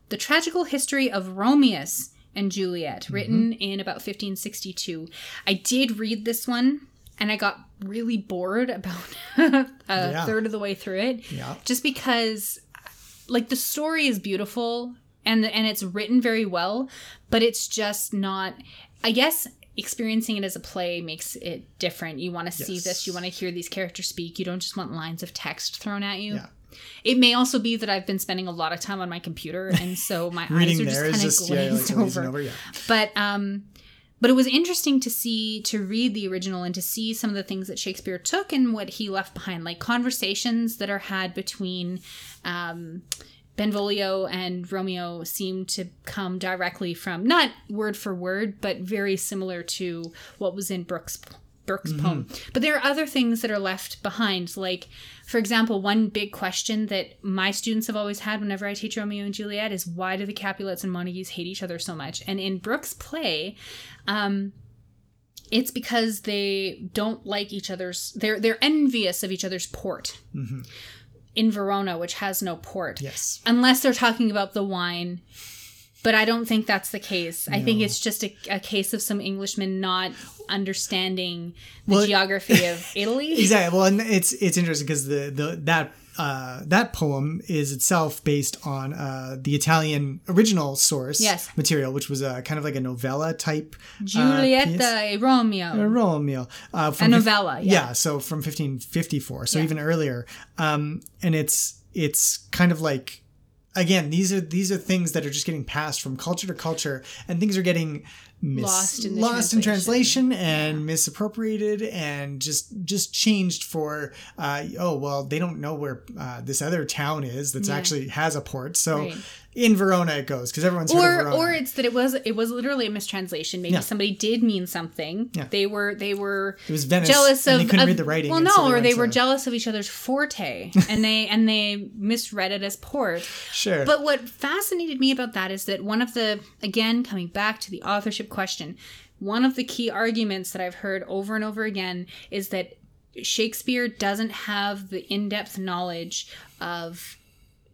"The Tragical History of Romeus and Juliet," Mm-hmm. written in about 1562. I did read this one. And I got really bored about a Yeah. third of the way through it, Yeah. just because, like, the story is beautiful and and it's written very well, but it's just not. I guess experiencing it as a play makes it different. You want to see Yes. this, you want to hear these characters speak. You don't just want lines of text thrown at you. Yeah. It may also be that I've been spending a lot of time on my computer, and so my eyes are just kind of just yeah, glazed like over. over. Yeah. But um, but it was interesting to see to read the original and to see some of the things that Shakespeare took and what he left behind, like conversations that are had between um, Benvolio and Romeo seem to come directly from not word for word, but very similar to what was in Brooke's Brooke's poem. But there are other things that are left behind, like for example, one big question that my students have always had whenever I teach Romeo and Juliet is why do the Capulets and Montagues hate each other so much? And in Brooke's play, um, it's because they don't like each other's. They're they're envious of each other's port. In Verona, which has no port, Yes. unless they're talking about the wine. But I don't think that's the case. I think it's just a, a case of some Englishmen not understanding the Well, geography of Italy. Exactly. Well, and it's it's interesting because the the that uh, that poem is itself based on uh, the Italian original source Yes. material, which was a kind of like a novella type. uh, Julieta piece. e Romeo. A Romeo. Uh, A novella, yeah. so from 1554, so Yeah. even earlier. Um, and it's it's kind of like again these are these are things that are just getting passed from culture to culture, and things are getting mis- Lost in lost in translation. translation and misappropriated and just just changed for uh, oh well they don't know where uh, this other town is that's Yeah. actually has a port so Right. in Verona it goes because everyone's or Verona. or it's that it was it was literally a mistranslation. Maybe Yeah. somebody did mean something. Yeah. They were they were It was Venice, jealous of they couldn't of- read the writing, Well, no, so they or they were to- jealous of each other's forte, and they and they misread it as port. sure But what fascinated me about that is that one of the, again, coming back to the authorship question, one of the key arguments that I've heard over and over again is that Shakespeare doesn't have the in depth knowledge of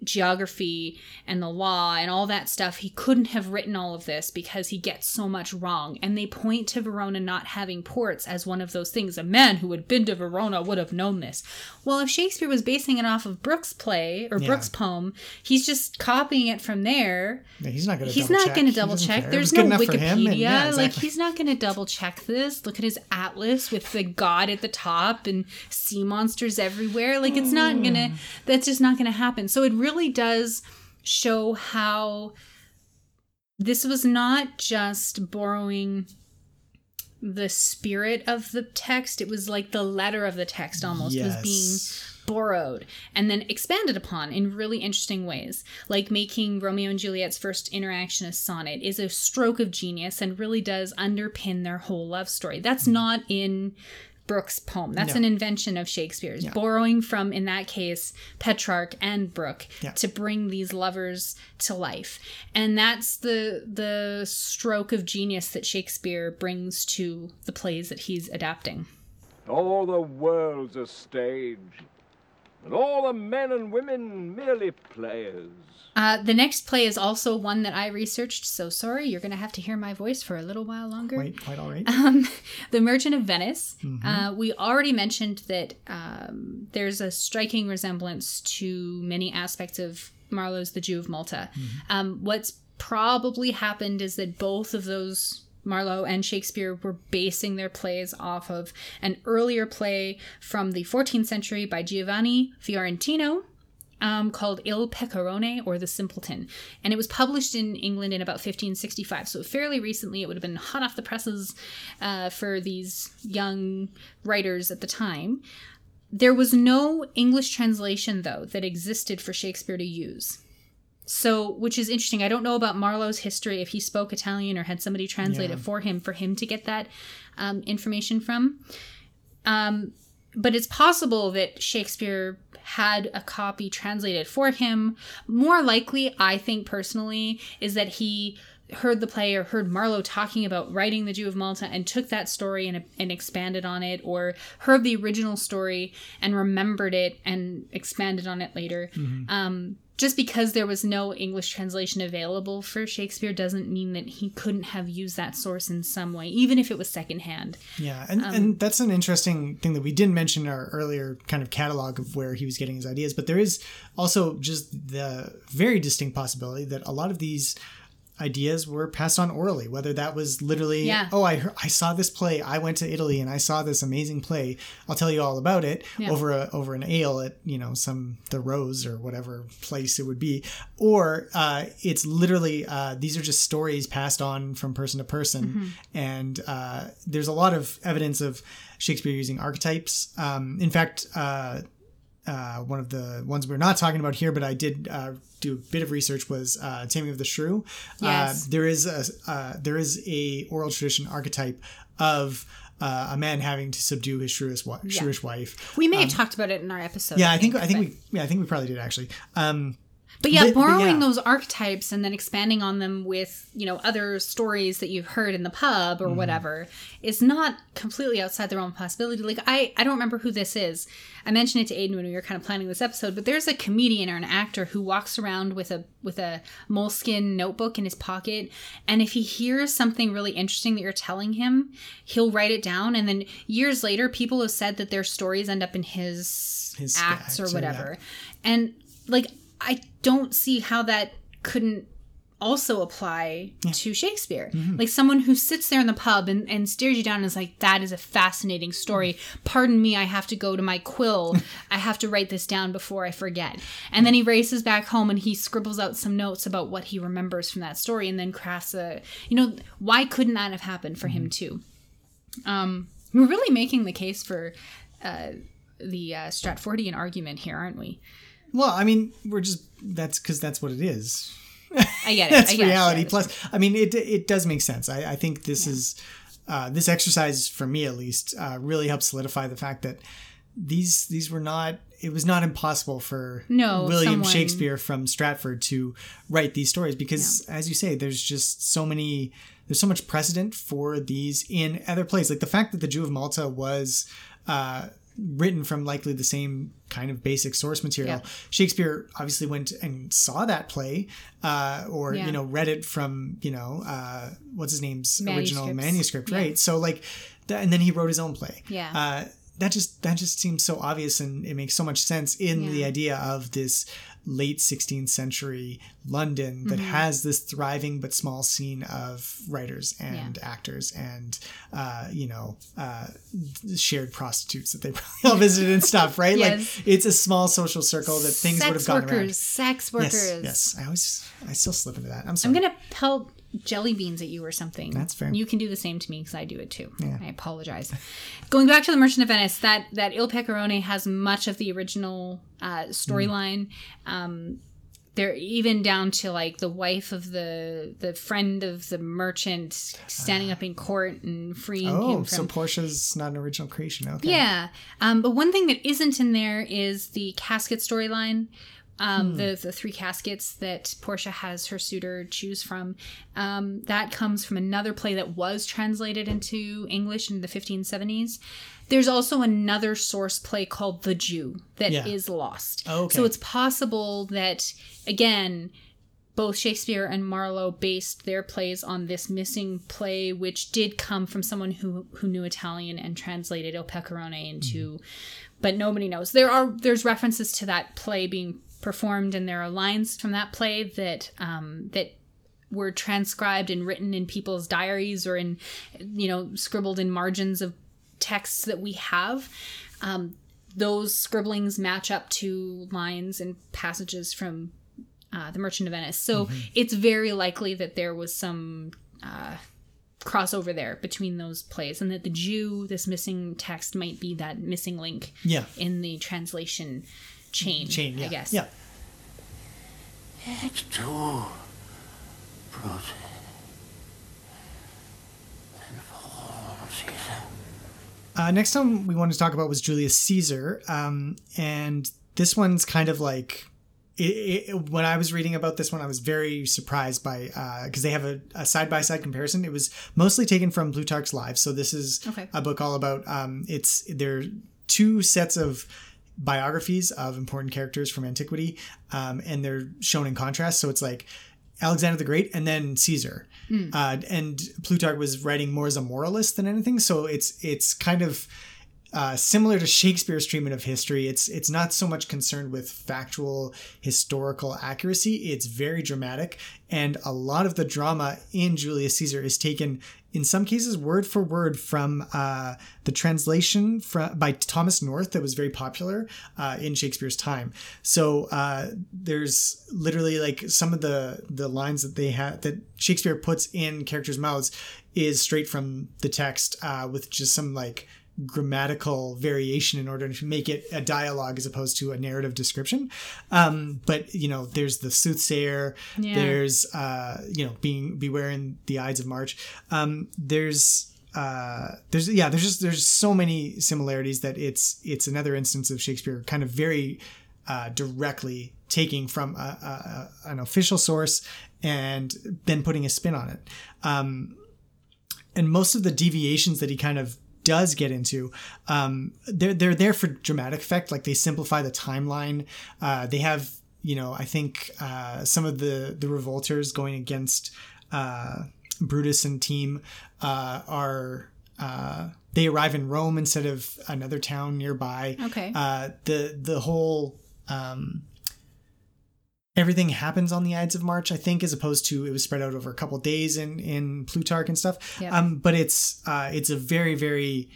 geography and the law and all that stuff, he couldn't have written all of this because he gets so much wrong. And they point to Verona not having ports as one of those things. A man who had been to Verona would have known this. Well, if Shakespeare was basing it off of Brooke's play or Yeah. Brooke's poem, he's just copying it from there. Yeah, he's not going to. He's not going to double check. There's no Wikipedia. Like he's not going to double check this. Look at his atlas with the god at the top and sea monsters everywhere. Like it's not going to that's just not going to happen. So it really does show how this was not just borrowing the spirit of the text. It was like the letter of the text almost was being borrowed and then expanded upon in really interesting ways. Like making Romeo and Juliet's first interaction a sonnet is a stroke of genius and really does underpin their whole love story. That's mm. not in Brooke's poem. That's No. an invention of Shakespeare's, Yeah. borrowing from, in that case, Petrarch and Brooke Yeah. to bring these lovers to life. And that's the the stroke of genius that Shakespeare brings to the plays that he's adapting. All the world's a stage, and all the men and women merely players. Uh, the next play is also one that I researched, so sorry, you're going to have to hear my voice for a little while longer. Quite, quite all right. Um, the Merchant of Venice. Mhm. Uh, we already mentioned that um, there's a striking resemblance to many aspects of Marlowe's The Jew of Malta. Um, what's probably happened is that both of those. Marlowe and Shakespeare were basing their plays off of an earlier play from the 14th century by Giovanni Fiorentino, um, called Il Pecorone or The Simpleton. And it was published in England in about 1565. So fairly recently, it would have been hot off the presses uh, for these young writers at the time. There was no English translation, though, that existed for Shakespeare to use. So, which is interesting. I don't know about Marlowe's history, if he spoke Italian or had somebody translate Yeah. it for him, for him to get that um, information from. Um, but it's possible that Shakespeare had a copy translated for him. More likely, I think personally, is that he heard the play or heard Marlowe talking about writing The Jew of Malta and took that story and, and expanded on it, or heard the original story and remembered it and expanded on it later. Um, just because there was no English translation available for Shakespeare doesn't mean that he couldn't have used that source in some way, even if it was secondhand. Yeah, and, Um, and that's an interesting thing that we didn't mention in our earlier kind of catalog of where he was getting his ideas. But there is also just the very distinct possibility that a lot of these ideas were passed on orally, whether that was literally, Yeah. oh, I heard, I saw this play, I went to Italy and I saw this amazing play. I'll tell you all about it Yeah. over a over an ale at you know some the Rose or whatever place it would be, or uh, it's literally uh, these are just stories passed on from person to person, Mhm. and uh, there's a lot of evidence of Shakespeare using archetypes. Um, in fact. Uh, one of the ones we're not talking about here, but I did uh, do a bit of research was uh, Taming of the Shrew. Yes. Uh, there is a uh, there is a oral tradition archetype of uh, a man having to subdue his shrewish, wi- Yeah. shrewish wife. We may Um, have talked about it in our episode. yeah, I think I think but- we yeah I think we probably did actually. Um, But yeah, borrowing yeah. those archetypes and then expanding on them with, you know, other stories that you've heard in the pub or Mhm. whatever is not completely outside the realm of possibility. Like I I don't remember who this is. I mentioned it to Aidan when we were kind of planning this episode, but there's a comedian or an actor who walks around with a with a moleskin notebook in his pocket, and if he hears something really interesting that you're telling him, he'll write it down and then years later people have said that their stories end up in his, His acts acts or whatever. And like I don't see how that couldn't also apply to Shakespeare. Mhm. Like someone who sits there in the pub and, and stares you down and is like, that is a fascinating story. Pardon me, I have to go to my quill. I have to write this down before I forget. And then he races back home and he scribbles out some notes about what he remembers from that story and then crafts a you know, why couldn't that have happened for him too? Um we're really making the case for uh the uh, Stratfordian argument here, aren't we? Well, I mean, we're just that's because that's what it is. I get it. that's I guess, reality. yeah. Plus, I mean, it it does make sense. I, I think this is uh, this exercise for me at least uh, really helps solidify the fact that these these were not. It was not impossible for No, William someone- Shakespeare from Stratford to write these stories because, as you say, there's just so many. There's so much precedent for these in other plays. Like the fact that the Jew of Malta was. Uh, written from likely the same kind of basic source material. Yeah. Shakespeare obviously went and saw that play, uh, or Yeah. you know read it from you know uh, what's his name's original manuscript, Yeah. right? So like, and then he wrote his own play. Yeah. Uh, that just that just seems so obvious and it makes so much sense in the idea of this late 16th century London that Mhm. has this thriving but small scene of writers and actors and uh, you know uh, shared prostitutes that they probably all visited and stuff, right? Yes. Like it's a small social circle that things would have gone workers, around. sex Yes, workers. yes. I always I still slip into that. I'm sorry. I'm gonna pelt jelly beans at you or something. That's fair. You can do the same to me because I do it too. Yeah. I apologize. Going back to the Merchant of Venice, that that Il Pecorone has much of the original uh, storyline. Um, they're even down to like the wife of the the friend of the merchant standing up in court and freeing him Oh, from so Portia's not an original creation. Okay. yeah. Um, but one thing that isn't in there is the casket storyline. Um, Hmm. the, the three caskets that Portia has her suitor choose from. Um, that comes from another play that was translated into English in the 1570s. There's also another source play called The Jew that is Yeah. lost. Oh, okay. So it's possible that, again, both Shakespeare and Marlowe based their plays on this missing play, which did come from someone who who knew Italian and translated Il Pecorone into, but nobody knows. There are there's references to that play being performed, and there are lines from that play that um, that were transcribed and written in people's diaries or in you know scribbled in margins of texts that we have. Um, those scribblings match up to lines and passages from uh, the Merchant of Venice. So it's very likely that there was some uh, crossover there between those plays, and that the Jew, this missing text, might be that missing link Yeah. in the translation chain. Chain, yeah. I guess. Yeah. It's too brutal. Uh, next time we wanted to talk about was Julius Caesar, um, and this one's kind of like. It, it, when I was reading about this one, I was very surprised by because they have a side by side comparison. It was mostly taken from Plutarch's Lives, so this is Okay. a book all about. Um, it's there are two sets of biographies of important characters from antiquity, um, and they're shown in contrast. So it's like Alexander the Great and then Caesar. Mm. Uh, and Plutarch was writing more as a moralist than anything, so it's it's kind of uh, similar to Shakespeare's treatment of history. It's it's not so much concerned with factual historical accuracy. It's very dramatic, and a lot of the drama in Julius Caesar is taken in some cases word for word from uh, the translation from, by Thomas North that was very popular uh, in Shakespeare's time. So uh, there's literally like some of the the lines that they had that Shakespeare puts in characters' mouths is straight from the text uh, with just some like grammatical variation in order to make it a dialogue as opposed to a narrative description. Um, but you know, there's the soothsayer. Yeah. There's uh, you know, being beware in the Ides of March. Um, there's uh, there's yeah, there's just there's so many similarities that it's it's another instance of Shakespeare kind of very uh, directly taking from a, a, a- an official source and then putting a spin on it. Um, and most of the deviations that he kind of does get into, um, they're they're there for dramatic effect. Like they simplify the timeline. Uh, they have you know I think uh, some of the the revolters going against uh, Brutus and team uh, are. Uh, they arrive in Rome instead of another town nearby. Okay. Uh, the the whole um, everything happens on the Ides of March, I think, as opposed to it was spread out over a couple days in in Plutarch and stuff. Yep. Um, but it's uh, it's a very very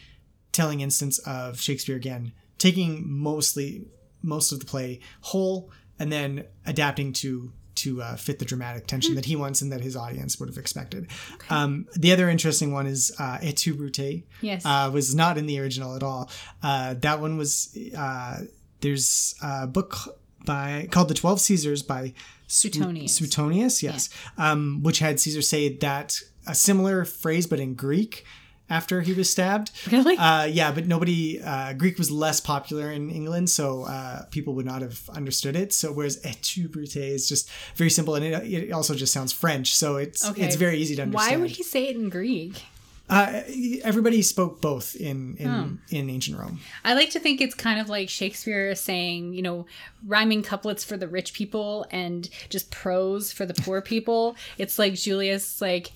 telling instance of Shakespeare again taking mostly most of the play whole and then adapting to to uh, fit the dramatic tension that he wants and that his audience would have expected. Um, the other interesting one is uh, Et tu Brute. Yes. Uh, was not in the original at all. Uh, that one was uh, there's a book by called The Twelve Caesars by Suetonius. Suetonius, yes, um, which had Caesar say that a similar phrase but in Greek after he was stabbed. Really? Uh, yeah, but nobody uh, Greek was less popular in England, so uh, people would not have understood it. So whereas Et tu Brute is just very simple, and it, it also just sounds French, so it's Okay. it's very easy to understand. Why would he say it in Greek? Uh, everybody spoke both in in, Oh. in ancient Rome. I like to think it's kind of like Shakespeare saying, you know, rhyming couplets for the rich people and just prose for the poor people. It's like Julius, like,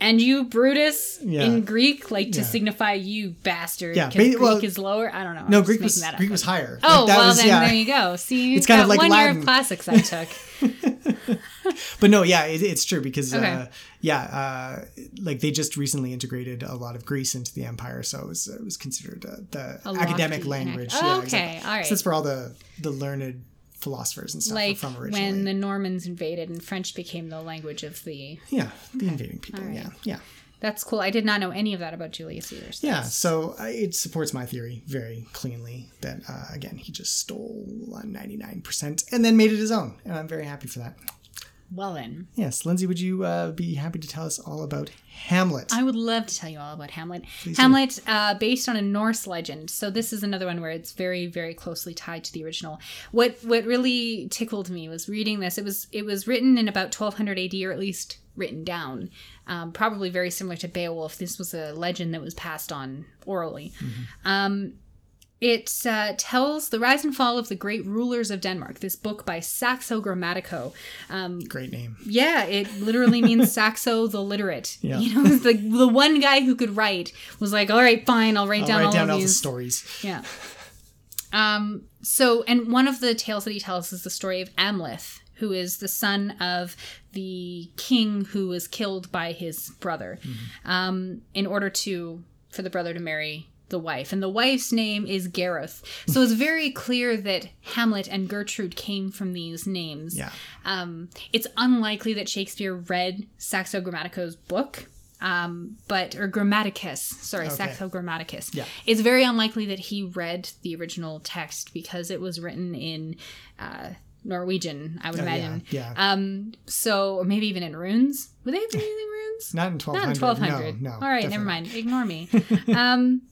and you, Brutus, Yeah. in Greek, like to Yeah. signify you bastard. Yeah, Greek well, is lower. I don't know. No, Greek was that. Greek was higher. Oh Like, that well, was- then yeah. there you go. See, It's kind of like one year of classics I took. But no, yeah, it, it's true because uh, yeah, uh, like they just recently integrated a lot of Greece into the empire, so it was it was considered uh, the A academic language. Yeah, okay, exactly. all right. So that's where all the the learned philosophers and stuff like from originally. when the Normans invaded and French became the language of the. yeah, the invading people. Right. Yeah, yeah. That's cool. I did not know any of that about Julius Caesar. so Yeah, so uh, it supports my theory very cleanly that uh, again he just stole ninety nine percent and then made it his own, and I'm very happy for that. Well then, Yes, Lindsay, would you uh, be happy to tell us all about Hamlet? I would love to tell you all about Hamlet. Please. Hamlet, uh, based on a Norse legend. So this is another one where it's very, very closely tied to the original. What what really tickled me was reading this. It was it was written in about 1200 AD, or at least written down. Um, probably very similar to Beowulf. This was a legend that was passed on orally. Um, it uh, tells the rise and fall of the great rulers of Denmark. This book by Saxo Grammatico. Um, Great name. yeah, it literally means Saxo the literate. Yeah. You know, the the one guy who could write was like, all right, fine, I'll write I'll down write all down of all the these. stories. Yeah. Um. So, and one of the tales that he tells is the story of Amleth, who is the son of the king who was killed by his brother, um, in order to for the brother to marry the wife, and the wife's name is Geruth. So it's very clear that Hamlet and Gertrude came from these names. Yeah. Um, it's unlikely that Shakespeare read Saxo Grammatico's book, um, but or Grammaticus, sorry, Okay. Saxo Grammaticus. Yeah. It's very unlikely that he read the original text because it was written in uh, Norwegian, I would Oh, imagine. yeah. Um, so or maybe even in runes. Would they have been using runes? Not in Not in 1200. No, no. All right, never mind. Ignore me. um,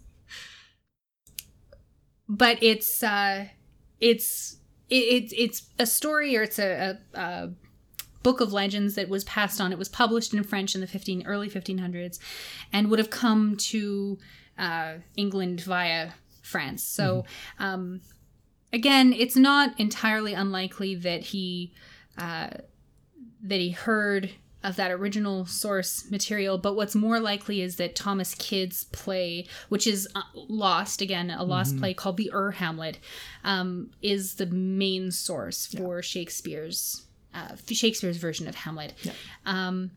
but it's uh, it's it, it's it's a story or it's a, a, a book of legends that was passed on. It was published in French in the fifteen early fifteen hundreds, and would have come to uh, England via France. So. Um, again, it's not entirely unlikely that he uh, that he heard of that original source material. But what's more likely is that Thomas Kyd's play, which is uh, lost again, a lost Mhm. play called the Ur Hamlet, um, is the main source for Shakespeare's uh, Shakespeare's version of Hamlet. Um,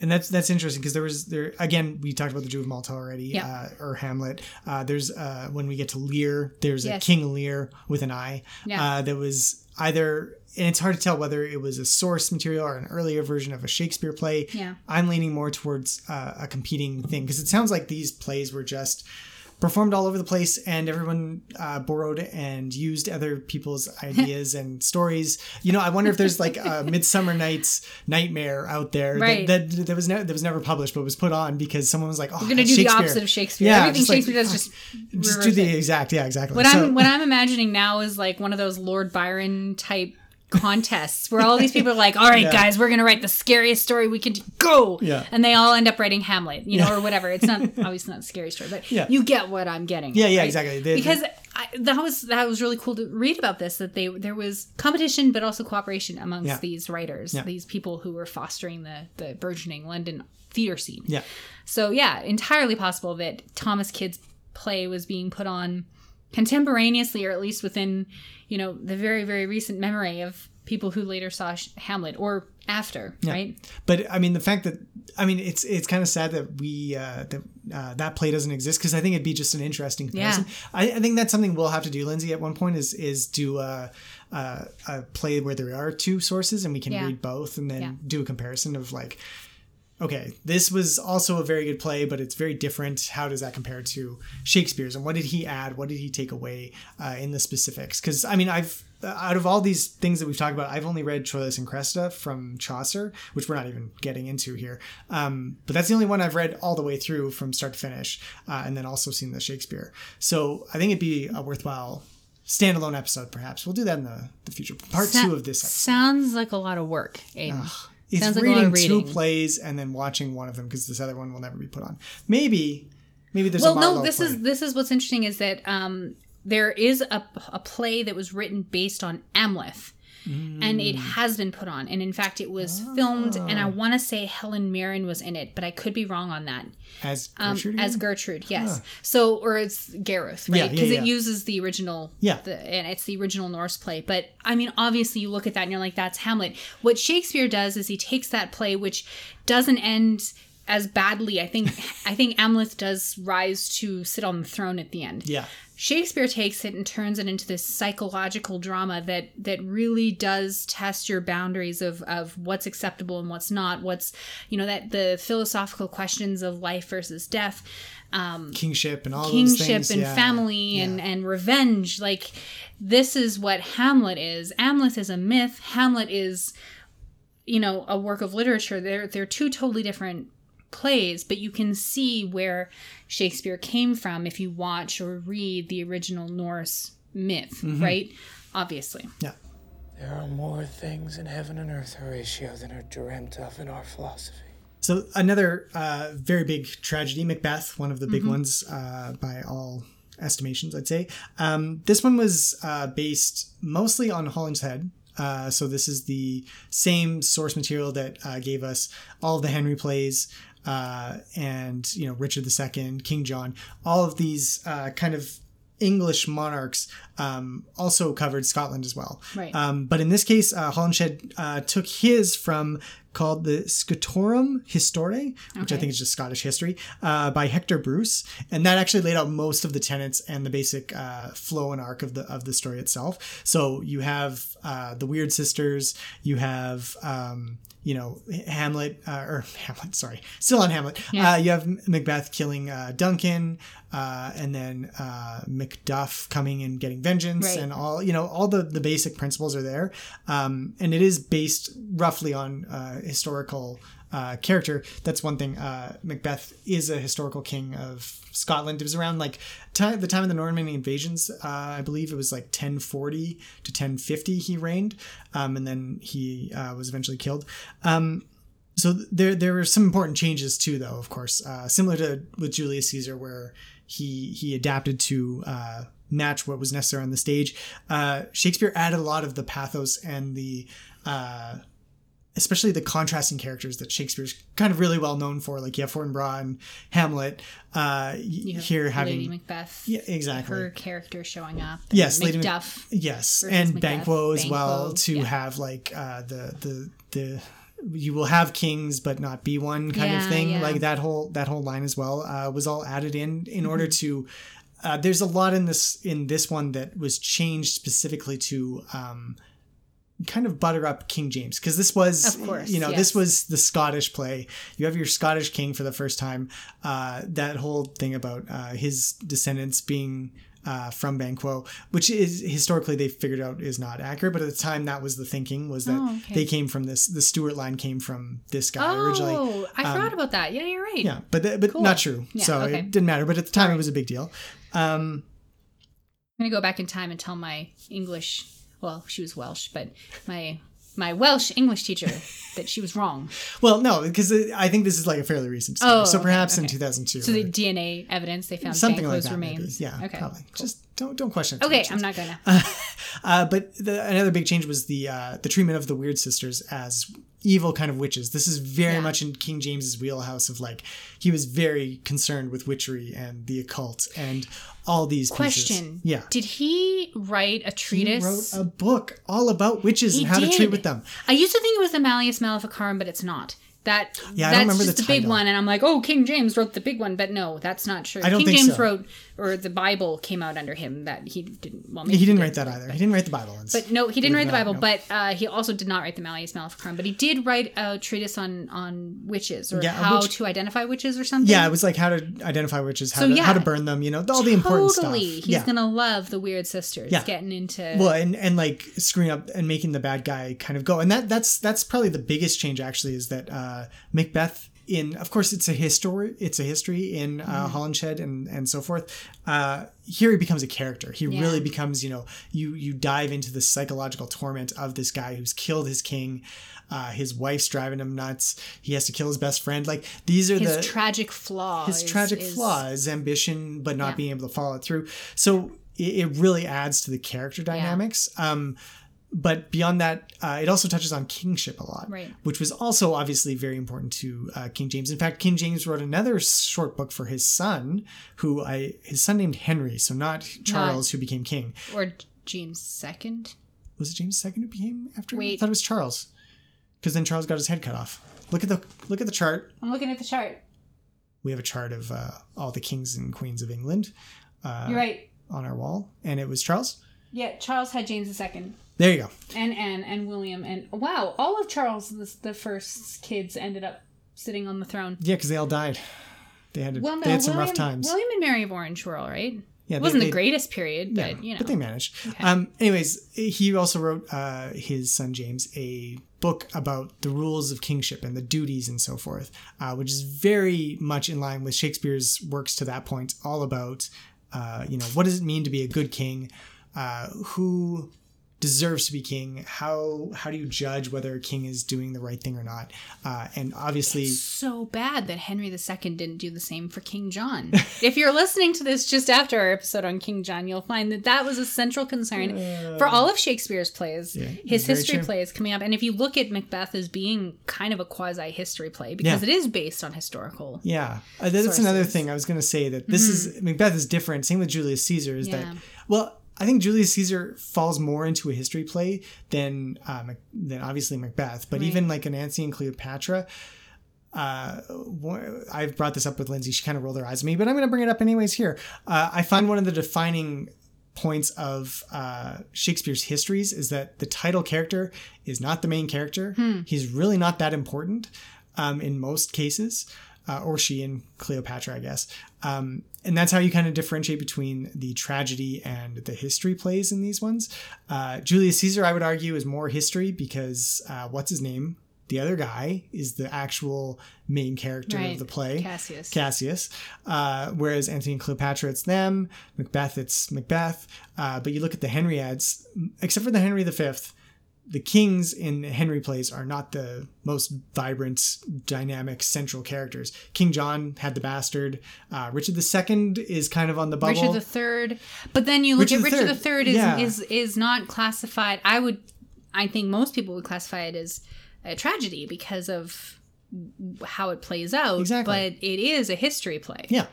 and that's that's interesting because there was there again we talked about the Jew of Malta already Yeah. uh, or Hamlet. Uh, there's uh, when we get to Lear, there's Yes. a King Lear with an I. Yeah. Uh, that was either and it's hard to tell whether it was a source material or an earlier version of a Shakespeare play. Yeah. I'm leaning more towards uh, a competing thing because it sounds like these plays were just performed all over the place and everyone uh, borrowed and used other people's ideas and stories. You know, I wonder if there's like a Midsummer Night's Nightmare out there Right. that, that that was ne- that was never published but was put on because someone was like, "Oh, We're gonna do the opposite of Shakespeare. Yeah, Everything just like, Shakespeare does, just just do the it. exact. Yeah, exactly. What So- I'm what I'm imagining now is like one of those Lord Byron type contests where all these people are like, "All right, Yeah. guys, we're gonna write the scariest story we can do. go," Yeah. and they all end up writing Hamlet, you know, Yeah. or whatever. It's not obviously not a scary story, but Yeah. you get what I'm getting. Yeah, yeah, right? exactly. They- because I, that was that was really cool to read about this. That they there was competition, but also cooperation amongst Yeah. these writers, these people who were fostering the the burgeoning London theater scene. Yeah. So yeah, entirely possible that Thomas Kyd's play was being put on contemporaneously, or at least within, you know, the very very recent memory of people who later saw Hamlet or after, Yeah. right? But I mean, the fact that I mean, it's it's kind of sad that we uh, that uh, that play doesn't exist because I think it'd be just an interesting comparison. I, I think that's something we'll have to do, Lindsay. At one point, is is do a, a, a play where there are two sources and we can Yeah. read both and then Yeah. do a comparison of like. Okay, this was also a very good play, but it's very different. How does that compare to Shakespeare's? And what did he add? What did he take away uh, in the specifics? Because I mean, I've out of all these things that we've talked about, I've only read Troilus and Cressida from Chaucer, which we're not even getting into here. Um, but that's the only one I've read all the way through from start to finish, uh, and then also seen the Shakespeare. So I think it'd be a worthwhile standalone episode, perhaps. We'll do that in the, the future part two of this episode. sounds like a lot of work. Aidan. It's Sounds like a lot reading, two plays and then watching one of them because this other one will never be put on. Maybe, maybe there's well, a no. This play. is this is what's interesting is that um, there is a, a play that was written based on Amleth. And it mm. has been put on, and in fact, it was ah. filmed. And I want to say Helen Mirren was in it, but I could be wrong on that. as Um, Gertrude as? Gertrude, yes. Huh. So, or it's Geruth, right? Yeah, Because yeah, it uses the original, Yeah. the, and it's the original Norse play. But I mean, obviously, you look at that and you're like, that's Hamlet. What Shakespeare does is he takes that play, which doesn't end as badly. I think, I think Amleth does rise to sit on the throne at the end. yeah. Shakespeare takes it and turns it into this psychological drama that that really does test your boundaries of of what's acceptable and what's not. What's you know that the philosophical questions of life versus death, um, kingship and all those kingship and yeah. family and and revenge. Like this is what Hamlet is. Hamlet is a myth. Hamlet is you know a work of literature. They're they're two totally different plays, but you can see where Shakespeare came from if you watch or read the original Norse myth, Mhm. right? Obviously. Yeah. There are more things in heaven and earth, Horatio, than are dreamt of in our philosophy. So another uh, very big tragedy, Macbeth, one of the big Mhm. ones uh, by all estimations, I'd say. Um, this one was uh, based mostly on Holinshed. Uh, so this is the same source material that uh, gave us all of the Henry plays uh, and you know Richard II, King John, all of these uh, kind of English monarchs um, also covered Scotland as well. Right. Um, but in this case, uh, Holinshed uh, took his from called the Scotorum Historie, which I think is just Scottish history, uh, by Hector Bruce, and that actually laid out most of the tenets and the basic uh, flow and arc of the of the story itself. So you have uh, the Weird Sisters, you have. Um, you know, Hamlet, uh, or Hamlet, sorry, still on Hamlet. Yeah. Uh, you have Macbeth killing uh, Duncan, uh, and then uh, Macduff coming and getting vengeance, Right. and all you know, all the the basic principles are there, um, and it is based roughly on uh, historical uh, character. That's one thing. Uh, Macbeth is a historical king of Scotland. It was around like time, the time of the Norman invasions. Uh, I believe it was like 1040 to 1050 he reigned, um, and then he uh, was eventually killed. Um, so there there were some important changes too, though. Of course, uh, similar to with Julius Caesar, where he he adapted to uh, match what was necessary on the stage. Shakespeare added a lot of the pathos and the especially the contrasting characters that Shakespeare's kind of really well known for. Like you have Fortinbras and Hamlet. Uh, You here having Lady Macbeth. Yeah, exactly. Her character showing up. yes, Lady Mac- Macduff. yes, and Macbeth, Banquo as well to yeah. have like uh, the the the you will have kings but not be one kind of thing. yeah. Like that whole that whole line as well uh, was all added in in order Mm-hmm. to. Uh, there's a lot in this in this one that was changed specifically to um, kind of butter up King James because this was Of course, you know yes. this was the Scottish play. You have your Scottish king for the first time. Uh, that whole thing about uh, his descendants being uh, from Banquo, which is historically they figured out is not accurate, but at the time that was the thinking was that Oh, okay. they came from this. The Stuart line came from this guy originally. Oh, I Um, forgot about that. Yeah, you're right. Yeah, but th- but Cool. not true. Yeah, so okay. it didn't matter. But at the time, it was a big deal. Um, I'm gonna go back in time and tell my English. Well, she was Welsh, but my my Welsh English teacher that she was wrong. well, no, because I think this is like a fairly recent story. Oh, so okay, perhaps in 2002, So the DNA evidence they found something like that. maybe. remains. Yeah, Okay. probably. Just don't don't question. Okay, much. I'm not gonna. Uh, but the, another big change was the uh, the treatment of the weird sisters as evil kind of witches. This is very Yeah. much in King James's wheelhouse of like he was very concerned with witchery and the occult and all these pieces. Question. Yeah. Did he write a treatise? He wrote a book all about witches He and how to treat with them. I used to think it was the Malleus Maleficarum, but it's not. That Yeah, I that's just the the, big one, and I'm like, oh, King James wrote the big one, but no, that's not true. I don't King think James so. wrote, or the Bible came out under him. That he didn't. Well, He, maybe didn't did, write that either. He didn't write the Bible. It's- But no, he didn't write the Bible. no. But uh, he also did not write the Malleus Maleficarum. But he did write a treatise on on witches or Yeah, how which- to identify witches or something. yeah, it was like how to identify witches, how, So, to, yeah. how to burn them, you know, all the important stuff. totally. He's yeah. gonna love the Weird Sisters. Yeah. getting into well and and like screwing up and making the bad guy kind of go and that that's that's probably the biggest change actually is that uh macbeth in of course it's a history it's a history in uh, Mm-hmm. Holinshed and and so forth. Uh, here he becomes a character. He Yeah. really becomes you know you you dive into the psychological torment of this guy who's killed his king. Uh, his wife's driving him nuts. He has to kill his best friend. Like these are His the tragic flaw. his is- tragic is- flaw is ambition but not Yeah. being able to follow it through so it, it really adds to the character dynamics um but beyond that uh, it also touches on kingship a lot Right. which was also obviously very important to uh, king james in fact king james wrote another short book for his son who i his son named henry so not charles who became king Or James second. was it james ii who became after i Wait. thought it was charles because then charles got his head cut off look at the look at the chart I'm looking at the chart. we have a chart of uh, all the kings and queens of England uh, You're right. on our wall, and it was Charles. Yeah, Charles had James the second. There you go. and Anne and William and wow, all of Charles the, the first's kids ended up sitting on the throne. Yeah, because they all died. They had Well, no, they had some William, rough times. William and Mary of Orange were all right. Yeah, it wasn't they- the greatest period, but you know. but they managed. Um, anyways, he also wrote uh, his son James a book about the rules of kingship and the duties and so forth, uh, which is very much in line with Shakespeare's works to that point, all about uh, you know what does it mean to be a good king, uh, who deserves to be king, how how do you judge whether a king is doing the right thing or not, uh, and obviously. so bad that Henry II didn't do the same for King John. if you're listening to this just after our episode on King John, you'll find that that was a central concern for all of Shakespeare's plays, his history true. plays coming up. And if you look at Macbeth as being kind of a quasi history play, because Yeah. it is based on historical. Yeah, uh, that's another thing I was going to say that this is Macbeth is different. Same with Julius Caesar is Yeah. that well, I think Julius Caesar falls more into a history play than uh, than obviously Macbeth, but Right. even like Antony and Cleopatra. Uh, I've brought this up with Lindsay. She kind of rolled her eyes at me, but I'm going to bring it up anyways here. Uh, I find one of the defining points of uh, Shakespeare's histories is that the title character is not the main character. He's really not that important um, in most cases, uh, or she and Cleopatra, I guess. Um, and that's how you kind of differentiate between the tragedy and the history plays in these ones. Uh, Julius Caesar, I would argue, is more history because uh, what's his name? The other guy is the actual main character Right. of the play. Cassius. Cassius. Uh, whereas Antony and Cleopatra, it's them. Macbeth, it's Macbeth. Uh, but you look at the Henriads, except for the Henry V, the kings in Henry plays are not the most vibrant, dynamic, central characters. King John had the bastard. Uh, Richard II is kind of on the bubble. Richard the Third, but then you look Richard at Richard the III, Third is yeah. is is not classified. I would, I think most people would classify it as a tragedy because of how it plays out. Exactly. but it is a history play. Yeah.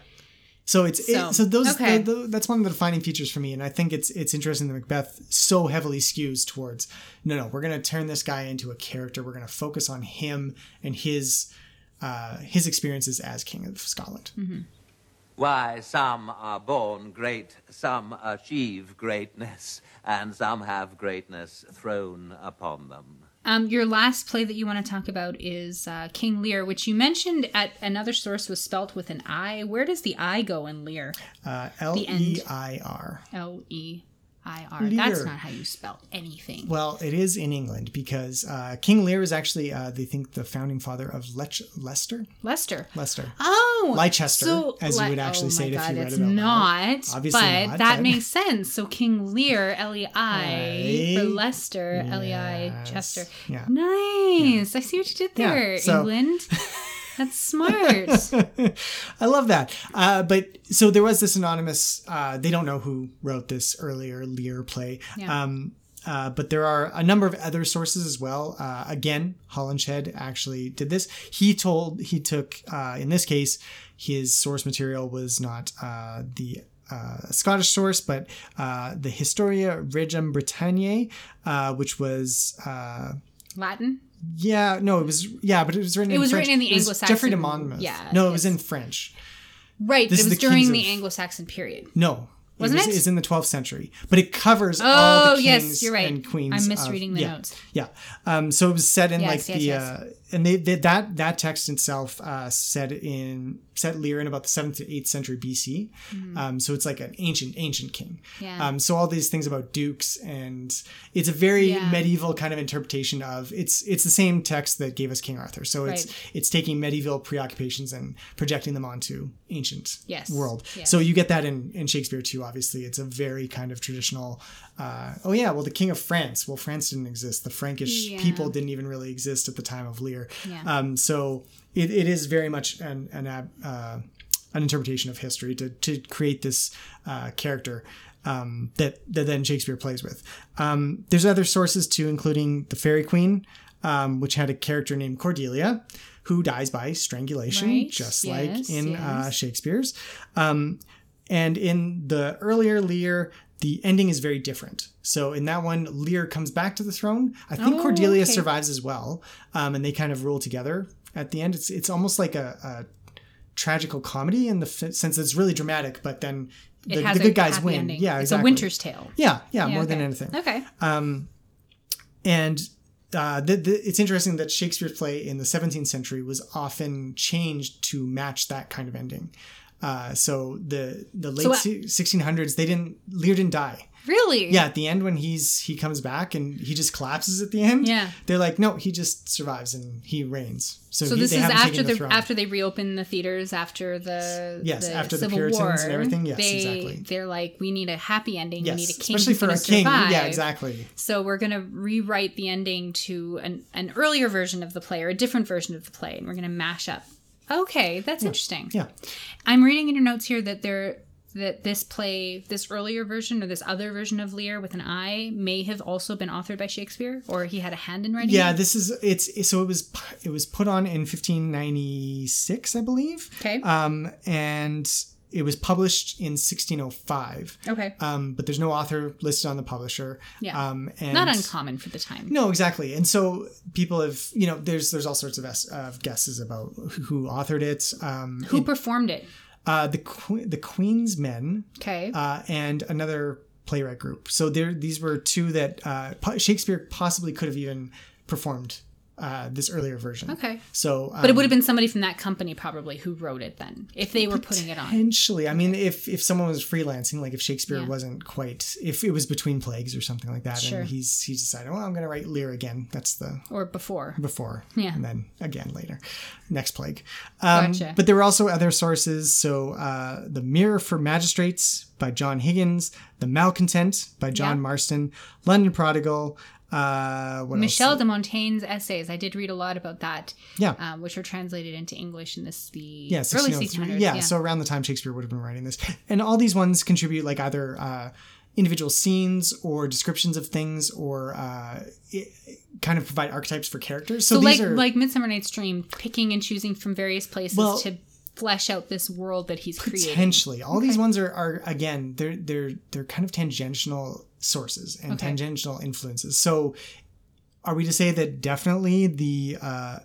So it's so, So, it, so those okay. the, the, that's one of the defining features for me, and I think it's it's interesting that Macbeth so heavily skews towards no no we're gonna turn this guy into a character we're gonna focus on him and his uh, his experiences as king of Scotland. Mm-hmm. Why, some are born great, some achieve greatness, and some have greatness thrown upon them. Um, your last play that you want to talk about is uh, King Lear, which you mentioned at another source was spelt with an I. Where does the I go in Lear? Uh, L. E I R. L E I R. That's not how you spell anything. Well, it is in England because uh, King Lear is actually uh, they think the founding father of Lech- Leicester. Leicester. Leicester. Oh, Leicester, so, as you would actually oh say it my if you God, read it's it out loud. not. Obviously but not, that but- makes sense. So King Lear, L E I for. Leicester, L E I Yes. Chester. Yeah. Nice. I see what you did Yeah, there, so- England. That's smart. I love that. Uh, but so there was this anonymous. Uh, they don't know who wrote this earlier Lear play. Yeah. Um, uh, but there are a number of other sources as well. Uh, again, Holinshed actually did this. He told he took uh, in this case his source material was not uh, the uh, Scottish source, but uh, the Historia Regum Britanniae, uh, which was uh, Latin. Yeah, no, it was yeah, but it was written. It in was French. written in the Anglo-Saxon- Geoffrey de Monmouth. yeah, no, it was in French. Right. This it was the during kings the Anglo-Saxon period. No. Wasn't it? Was, it? It's in the 12th century, but it covers all Oh, the yes, kings you're right. and queens. I'm of- misreading the yeah, notes. Yeah. Um, so it was set in Yes, like yes, the yes. Uh, and they, they that that text itself uh, said in set Lear in about the seventh to eighth century BC. Mhm. Um, so it's like an ancient ancient king. Yeah. Um, so all these things about dukes and it's a very Yeah. medieval kind of interpretation of it's it's the same text that gave us King Arthur. So it's Right. it's taking medieval preoccupations and projecting them onto ancient Yes. world. Yes. So you get that in in Shakespeare too. Obviously, it's a very kind of traditional. Uh, oh yeah, well the King of France. Well, France didn't exist. The Frankish Yeah. people didn't even really exist at the time of Lear. Yeah. Um, so it, it is very much an an uh, an interpretation of history to to create this uh, character. Um, that that then Shakespeare plays with. Um, there's other sources too, including the Faerie Queene, um, which had a character named Cordelia, who dies by strangulation, Right. just Yes, like in uh. Shakespeare's. Um, and in the earlier Lear, the ending is very different. So in that one, Lear comes back to the throne. I think Oh, Cordelia okay. survives as well, um, and they kind of rule together at the end. It's it's almost like a, a tragical comedy in the f- sense that it's really dramatic, but then the, the good guys win. ending. Yeah, It's exactly. a Winter's Tale. Yeah, yeah, Yeah, more than anything. Okay. Um, and uh, the, the, it's interesting that Shakespeare's play in the 17th century was often changed to match that kind of ending. Uh, so the the late So, uh, si- 1600s, they didn't Lear didn't die. Really? Yeah, at the end when he's he comes back and he just collapses at the end. Yeah. they're like, no, he just survives and he reigns. So, So, he, this they is after taken the, after they reopen the theaters after the Yes, the after the Civil Puritans War, and everything. Yes, they, exactly. They're like, we need a happy ending. Yes, we need a king especially for a king. Yeah, exactly. So we're gonna rewrite the ending to an, an earlier version of the play or a different version of the play, and we're gonna mash up. Okay, that's interesting. Yeah. I'm reading in your notes here that there that this play, this earlier version or this other version of Lear with an I, may have also been authored by Shakespeare, or he had a hand in writing. Yeah, it? this is it's so it was it was put on in 1596, I believe. Okay. Um, and it was published in 1605. Okay. Um, but there's no author listed on the publisher. Yeah. Um, and Not uncommon for the time. No, exactly. And so people have, you know, there's there's all sorts of, es- of guesses about who who authored it. Um, Who it- performed it? uh, the que- the Queen's Men. Okay. Uh, and another playwright group. So there, these were two that uh, Shakespeare possibly could have even performed uh, this earlier version. Okay. So, but it um, would have been somebody from that company probably who wrote it then, if they were putting it on. Potentially, I mean, if if someone was freelancing, like if Shakespeare Yeah. wasn't quite, if it was between plagues or something like that, Sure. and he's he's decided, well, I'm going to write Lear again. That's the Or before. before, Yeah. and then again later, next plague. Um, Gotcha. But there were also other sources. So, uh, the Mirror for Magistrates by John Higgins, The Malcontent by John Yeah. Marston, London Prodigal. Uh, what Michel else? de Montaigne's essays, I did read a lot about that. Yeah. Um, which were translated into English in this the yeah, early 1600s. Yeah, so around the time Shakespeare would have been writing this, and all these ones contribute like either uh, individual scenes or descriptions of things, or uh, it, kind of provide archetypes for characters. So, so, these like are like Midsummer Night's Dream, picking and choosing from various places Well- to flesh out this world that he's creating. potentially all these ones are, are again they're they're they're kind of tangential sources and Okay. tangential influences. So, are we to say that definitely the uh,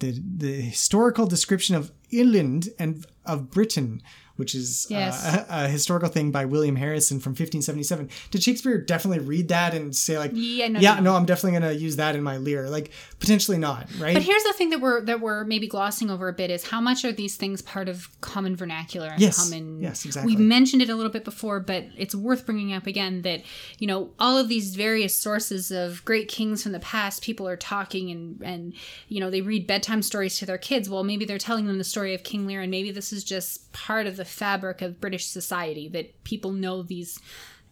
the the historical description of Ireland and of Britain, which is Yes. uh, a, a historical thing by William Harrison from 1577. Did Shakespeare definitely read that and say like, Yeah, no, yeah, no. no, I'm definitely going to use that in my Lear? Like, potentially not, right? But here's the thing that we're that we're maybe glossing over a bit is how much are these things part of common vernacular and Yes. common Yes, exactly. We've mentioned it a little bit before, but it's worth bringing up again that you know all of these various sources of great kings from the past people are talking and and you know they read bedtime stories to their kids. Well, maybe they're telling them the story of King Lear and maybe this is just part of the fabric of British society that people know these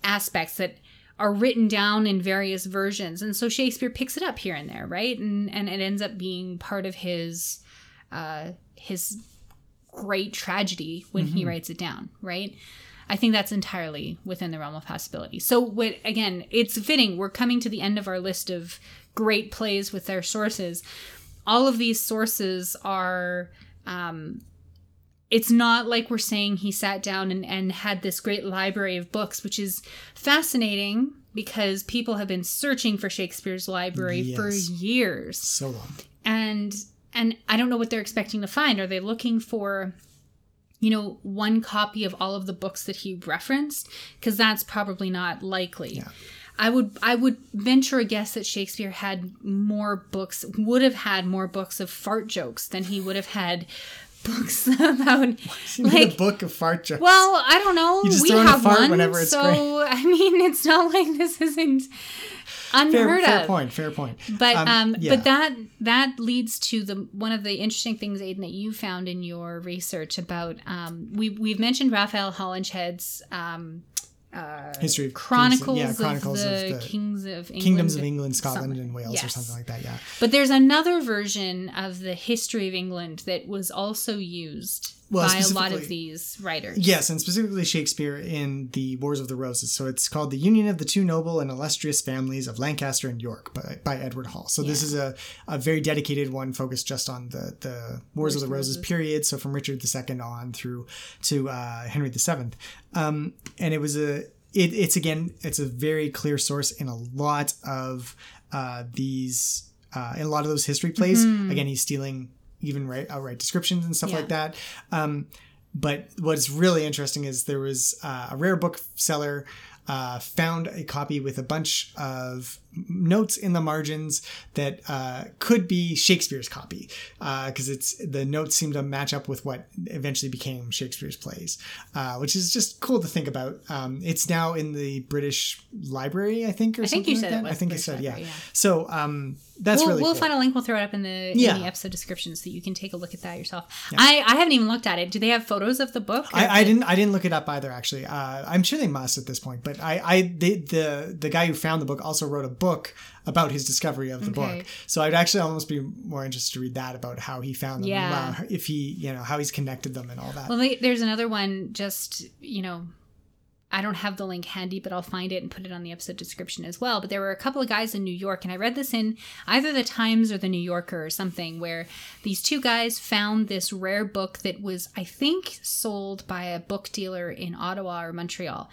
aspects that are written down in various versions. And so shakespeare picks it up here and there right? And and it ends up being part of his uh his great tragedy when he Mhm. writes it down right? I think that's entirely within the realm of possibility. So what again it's fitting. We're coming to the end of our list of great plays with their sources. All of these sources are um it's not like we're saying he sat down and, and had this great library of books, which is fascinating because people have been searching for Shakespeare's library for years. So long. And and I don't know what they're expecting to find. Are they looking for you know, one copy of all of the books that he referenced? Because that's probably not likely. I would I would venture a guess that Shakespeare had more books would have had more books of fart jokes than he would have had books about need a book of fart jokes. well, I don't know. We throw in a have fart one, whenever it's so great. I mean, it's not like this isn't fair, unheard fair of. point. Fair point. But um, yeah. but that that leads to the one of the interesting things, Aidan, that you found in your research about um, we we've mentioned Raphael Holinshed's um, uh, history of chronicles, yeah, chronicles of, of the the Kings of England, kingdoms of England, Scotland, something. and Wales, or something like that. Yeah. But there's another version of the history of England that was also used Well, by a lot of these writers. Yes, and specifically Shakespeare in the Wars of the Roses. So it's called The Union of the Two Noble and Illustrious Families of Lancaster and York by, by Edward Hall. So this is a, a very dedicated one focused just on the, the Wars, of the Roses, period. So from Richard II on through to uh, Henry VII. Um, and it was a, it, it's again, it's a very clear source in a lot of uh, these, uh, in a lot of those history plays. Mhm. Again, he's stealing even right outright descriptions and stuff Yeah. like that. Um, but what's really interesting is there was uh, a rare book seller uh, found a copy with a bunch of notes in the margins that uh, could be Shakespeare's copy because it's the notes seem to match up with what eventually became Shakespeare's plays, uh, which is just cool to think about. Um, it's now in the British Library, I think, or something. I think you like said that. I think British you said, yeah. Yeah. So um, that's we'll, really we'll cool. find a link. We'll throw it up in the, Yeah. in the episode description so you can take a look at that yourself. I, I haven't even looked at it. Do they have photos of the book? I, I didn't I didn't look it up either actually. Uh, I'm sure they must at this point. But I, I they, the the guy who found the book also wrote a book about his discovery of the Okay. book. So I'd actually almost be more interested to read that about how he found them, Yeah. uh, if he you know how he's connected them and all that. Well, there's another one. Just you know, I don't have the link handy, but I'll find it and put it on the episode description as well. But there were a couple of guys in New York, and I read this in either the Times or the New Yorker or something, where these two guys found this rare book that was, I think, sold by a book dealer in Ottawa or Montreal,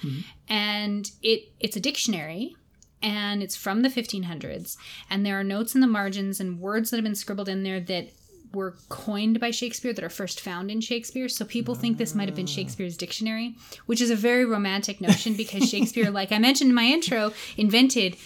and it it's a dictionary and it's from the 1500s and there are notes in the margins and words that have been scribbled in there that were coined by Shakespeare that are first found in Shakespeare. So people think this might have been Shakespeare's dictionary, which is a very romantic notion because Shakespeare, like I mentioned in my intro, invented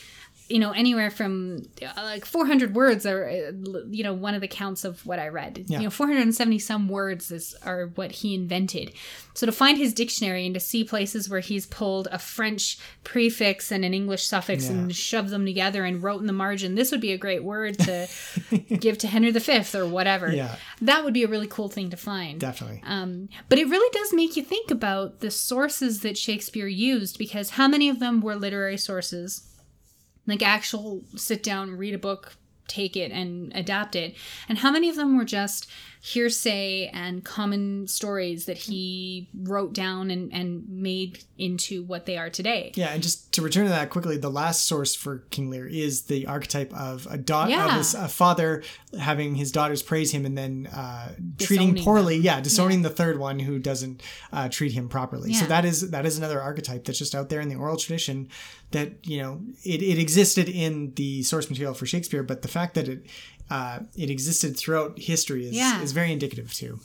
you know anywhere from uh, like 400 words are uh, you know one of the counts of what i read Yeah. you know 470 some words is are what he invented so to find his dictionary and to see places where he's pulled a french prefix and an english suffix Yeah. and shoved them together and wrote in the margin this would be a great word to give to henry v or whatever Yeah. that would be a really cool thing to find Definitely. um, but it really does make you think about the sources that Shakespeare used because how many of them were literary sources, like actual sit down, read a book, take it, and adapt it, and how many of them were just hearsay and common stories that he wrote down and, and made into what they are today. Yeah, and just to return to that quickly, the last source for King Lear is the archetype of a daughter, Yeah. of a, father having his daughters praise him and then uh, treating poorly. them. Yeah, disowning the third one who doesn't uh, treat him properly. So that is that is another archetype that's just out there in the oral tradition. That you know it, it existed in the source material for Shakespeare, but the fact that it uh, it existed throughout history is, Yeah. is very indicative too.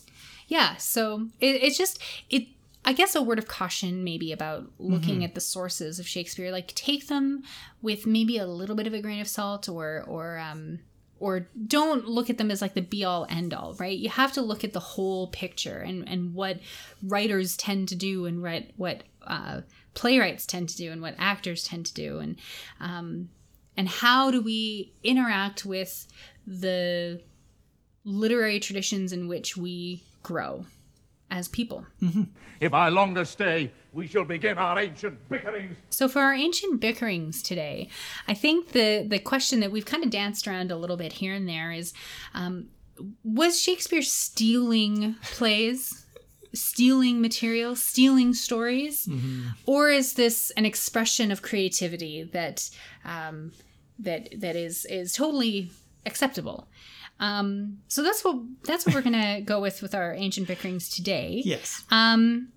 Yeah, so it, it's just it. I guess a word of caution maybe about looking Mhm. at the sources of Shakespeare. Like take them with maybe a little bit of a grain of salt, or or um or don't look at them as like the be all end all. Right? You have to look at the whole picture and and what writers tend to do and what what uh, playwrights tend to do and what actors tend to do and um and how do we interact with the literary traditions in which we grow as people. If I longer stay, we shall begin our ancient bickerings. So for our ancient bickerings today, I think the the question that we've kind of danced around a little bit here and there is, um, was Shakespeare stealing plays, stealing material, stealing stories, or is this an expression of creativity that um, that that is is totally acceptable? Um, so that's what that's what we're gonna go with with our ancient bickerings today. Yes. Um,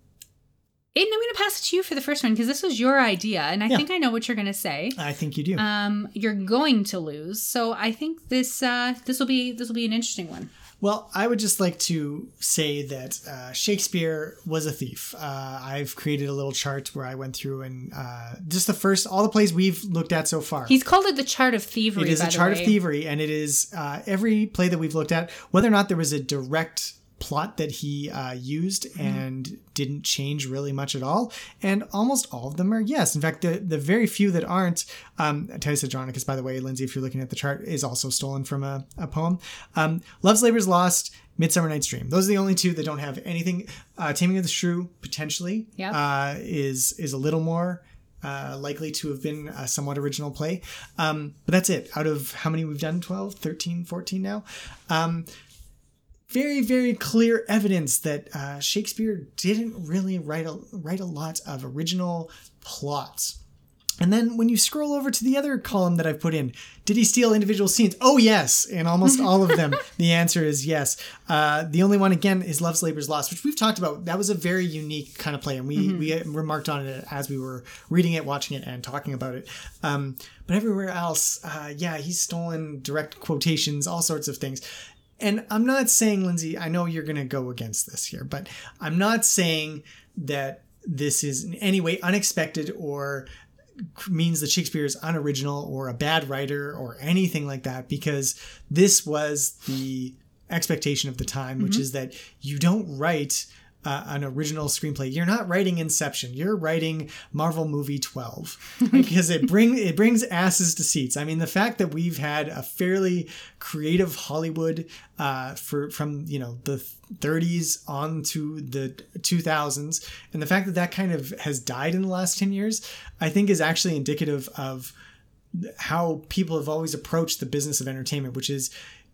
Aidan, I'm going to pass it to you for the first one because this was your idea, and I Yeah. think I know what you're going to say. I think you do. Um, you're going to lose, so I think this uh, this will be this will be an interesting one. Well, I would just like to say that uh, Shakespeare was a thief. Uh, I've created a little chart where I went through and uh, just the first, all the plays we've looked at so far. He's called it the chart of thievery. It is a chart of thievery, and it is uh, every play that we've looked at, whether or not there was a direct plot that he uh, used Mm-hmm. and didn't change really much at all, and almost all of them are yes. In fact, the the very few that aren't, um, Titus Andronicus, by the way, Lindsay, if you're looking at the chart, is also stolen from a, a poem. Um, Love's Labor's Lost. Midsummer Night's Dream. Those are the only two that don't have anything. Uh, Taming of the Shrew potentially Yep. uh, is is a little more uh, likely to have been a somewhat original play. Um, but that's it. Out of how many we've done? 12, 13, 14 now? Um, very, very clear evidence that uh, Shakespeare didn't really write a, write a lot of original plots. And then when you scroll over to the other column that I've put in, did he steal individual scenes? Oh, yes. In almost all of them, the answer is yes. Uh, the only one, again, is Love's Labor's Lost, which we've talked about. That was a very unique kind of play, and we, we remarked on it as we were reading it, watching it, and talking about it. Um, but everywhere else, uh, yeah, he's stolen direct quotations, all sorts of things. And I'm not saying, Lindsay, I know you're going to go against this here, but I'm not saying that this is in any way unexpected or means that Shakespeare is unoriginal or a bad writer or anything like that because this was the expectation of the time which Mhm. is that you don't write uh, an original screenplay. You're not writing inception. You're writing marvel movie 12 because it bring it brings asses to seats. I mean the fact that we've had a fairly creative hollywood uh, for from you know the 30s on to the 2000s and the fact that that kind of has died in the last 10 years i think is actually indicative of how people have always approached the business of entertainment which is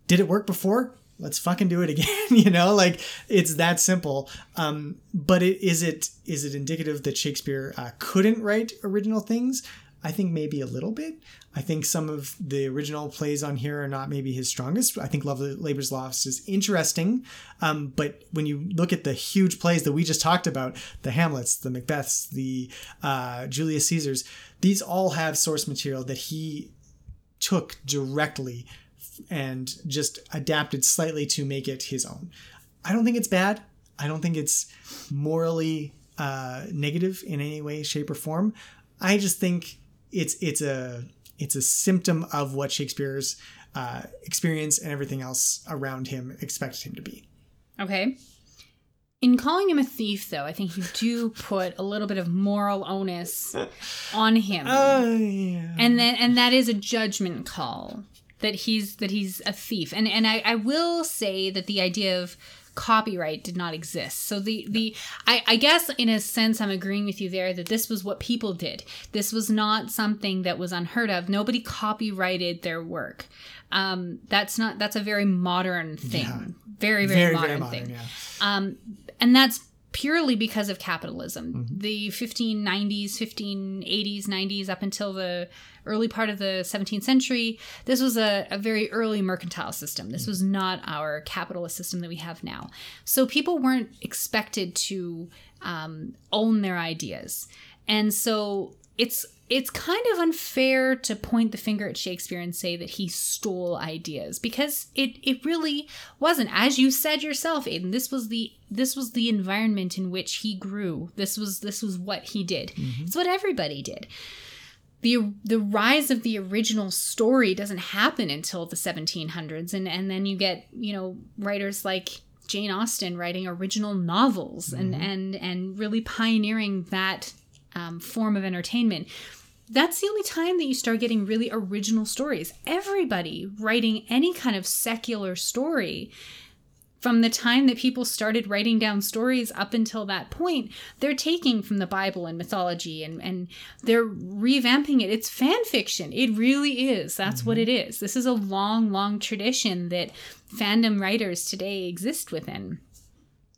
did it work before let's fucking do it again you know? Like it's that simple. Um but it is it is it indicative that shakespeare uh, couldn't write original things? I think maybe a little bit. I think some of the original plays on here are not maybe his strongest. I think love labor's lost is interesting. Um, but when you look at the huge plays that we just talked about the hamlets the macbeths the uh, julius caesars these all have source material that he took directly and just adapted slightly to make it his own. I don't think it's bad. I don't think it's morally uh, negative in any way, shape, or form. I just think it's it's a it's a symptom of what Shakespeare's uh, experience and everything else around him expected him to be. Okay. In calling him a thief, though, I think you do put a little bit of moral onus on him, Oh yeah. and then and that is a judgment call that he's that he's a thief. And and I, I will say that the idea of copyright did not exist. So the the I, I guess in a sense I'm agreeing with you there that this was what people did. This was not something that was unheard of. Nobody copyrighted their work. Um, that's not that's a very modern thing. Yeah. Very, very, Very, modern, very modern, thing. yeah. Um, and that's purely because of capitalism. Mm-hmm. The 1590s, 1580s, 90s, up until the early part of the 17th century, this was a, a very early mercantile system. This was not our capitalist system that we have now. So people weren't expected to um, own their ideas. And so it's it's kind of unfair to point the finger at Shakespeare and say that he stole ideas because it it really wasn't. As you said yourself Aidan this was the this was the environment in which he grew. This was this was what he did. It's what everybody did. The the rise of the original story doesn't happen until the 1700s and and then you get you know writers like Jane Austen writing original novels and and and really pioneering that um, form of entertainment that's the only time that you start getting really original stories everybody writing any kind of secular story from the time that people started writing down stories up until that point, they're taking from the Bible and mythology and, and they're revamping it. It's fan fiction. It really is. That's what mm-hmm. it is. This is a long, long tradition that fandom writers today exist within.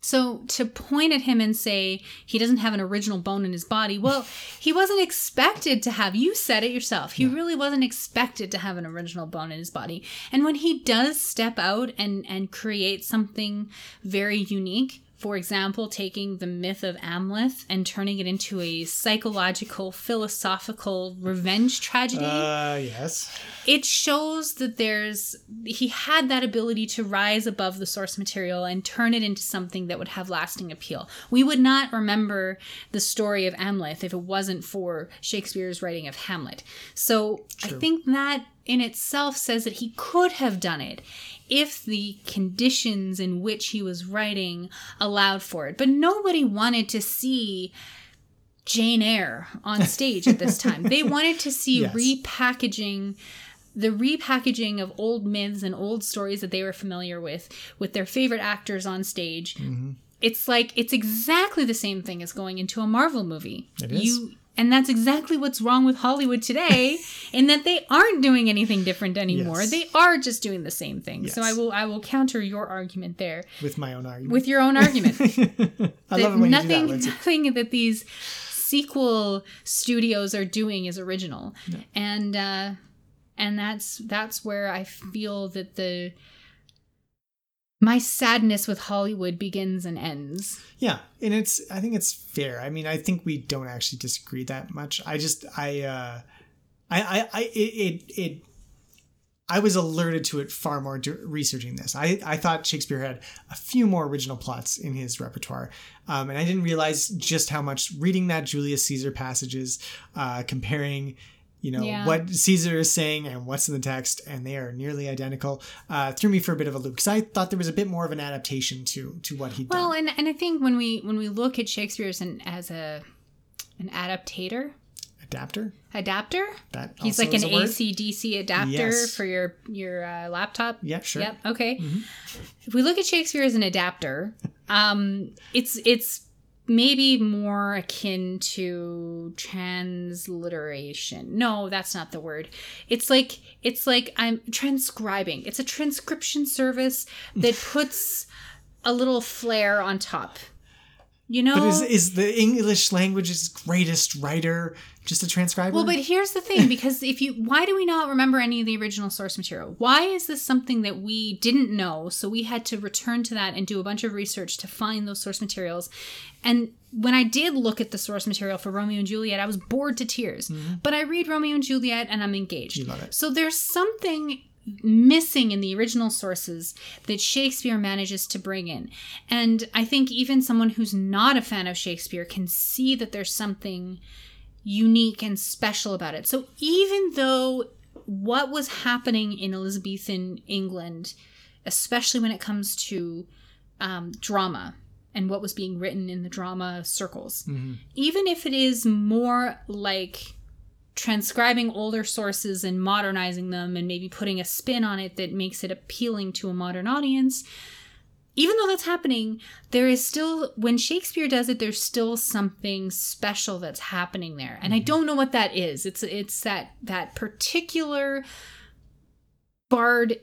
So to point at him and say he doesn't have an original bone in his body, well, he wasn't expected to have. You said it yourself. He really wasn't expected to have an original bone in his body. And when he does step out and and create something very unique, for example, taking the myth of Amleth and turning it into a psychological, philosophical revenge tragedy. Uh, yes. it shows that there's he had that ability to rise above the source material and turn it into something that would have lasting appeal. We would not remember the story of Amleth if it wasn't for Shakespeare's writing of Hamlet. So I think that in itself says that he could have done it if the conditions in which he was writing allowed for it. But nobody wanted to see Jane Eyre on stage at this time. They wanted to see Yes. repackaging the repackaging of old myths and old stories that they were familiar with with their favorite actors on stage. Mm-hmm. It's like it's exactly the same thing as going into a Marvel movie. It is. You and that's exactly what's wrong with Hollywood today in that they aren't doing anything different anymore. Yes. They are just doing the same thing. So I will I will counter your argument there With my own argument. with your own argument. I love it when nothing, you do that, nothing that these sequel studios are doing is original, and uh, and that's that's where I feel that the my sadness with Hollywood begins and ends. Yeah, and it's I think it's fair. I mean, I think we don't actually disagree that much. I just I uh I I, I it, it it I was alerted to it far more researching this. I, I thought Shakespeare had a few more original plots in his repertoire, um, and I didn't realize just how much reading that Julius Caesar passages, uh, comparing, you know, Yeah. what Caesar is saying and what's in the text, and they are nearly identical, uh, threw me for a bit of a loop because I thought there was a bit more of an adaptation to to what done. Well, and and I think when we when we look at Shakespeare as an as a an adaptator, Adapter. adapter. That He's like an is a word? AC/DC adapter Yes. for your your uh, laptop. Yeah, sure. Yep. Okay. Mm-hmm. If we look at Shakespeare as an adapter, um, it's it's maybe more akin to transliteration. No, that's not the word. It's like it's like I'm transcribing. It's a transcription service that puts a little flair on top. You know, But is is the English language's greatest writer just a transcriber? Well, but here's the thing because if you why do we not remember any of the original source material? Why is this something that we didn't know? So we had to return to that and do a bunch of research to find those source materials. And when I did look at the source material for Romeo and Juliet, I was bored to tears. Mm-hmm. But I read Romeo and Juliet and I'm engaged. You love it. So there's something missing in the original sources that Shakespeare manages to bring in. And I think even someone who's not a fan of Shakespeare can see that there's something unique and special about it. So even though what was happening in Elizabethan England, especially when it comes to um, drama and what was being written in the drama circles, even if it is more like transcribing older sources and modernizing them and maybe putting a spin on it that makes it appealing to a modern audience. Even though that's happening there is still when shakespeare does it there's still something special that's happening there. And i mm-hmm. don't know what that is. It's it's that that particular bard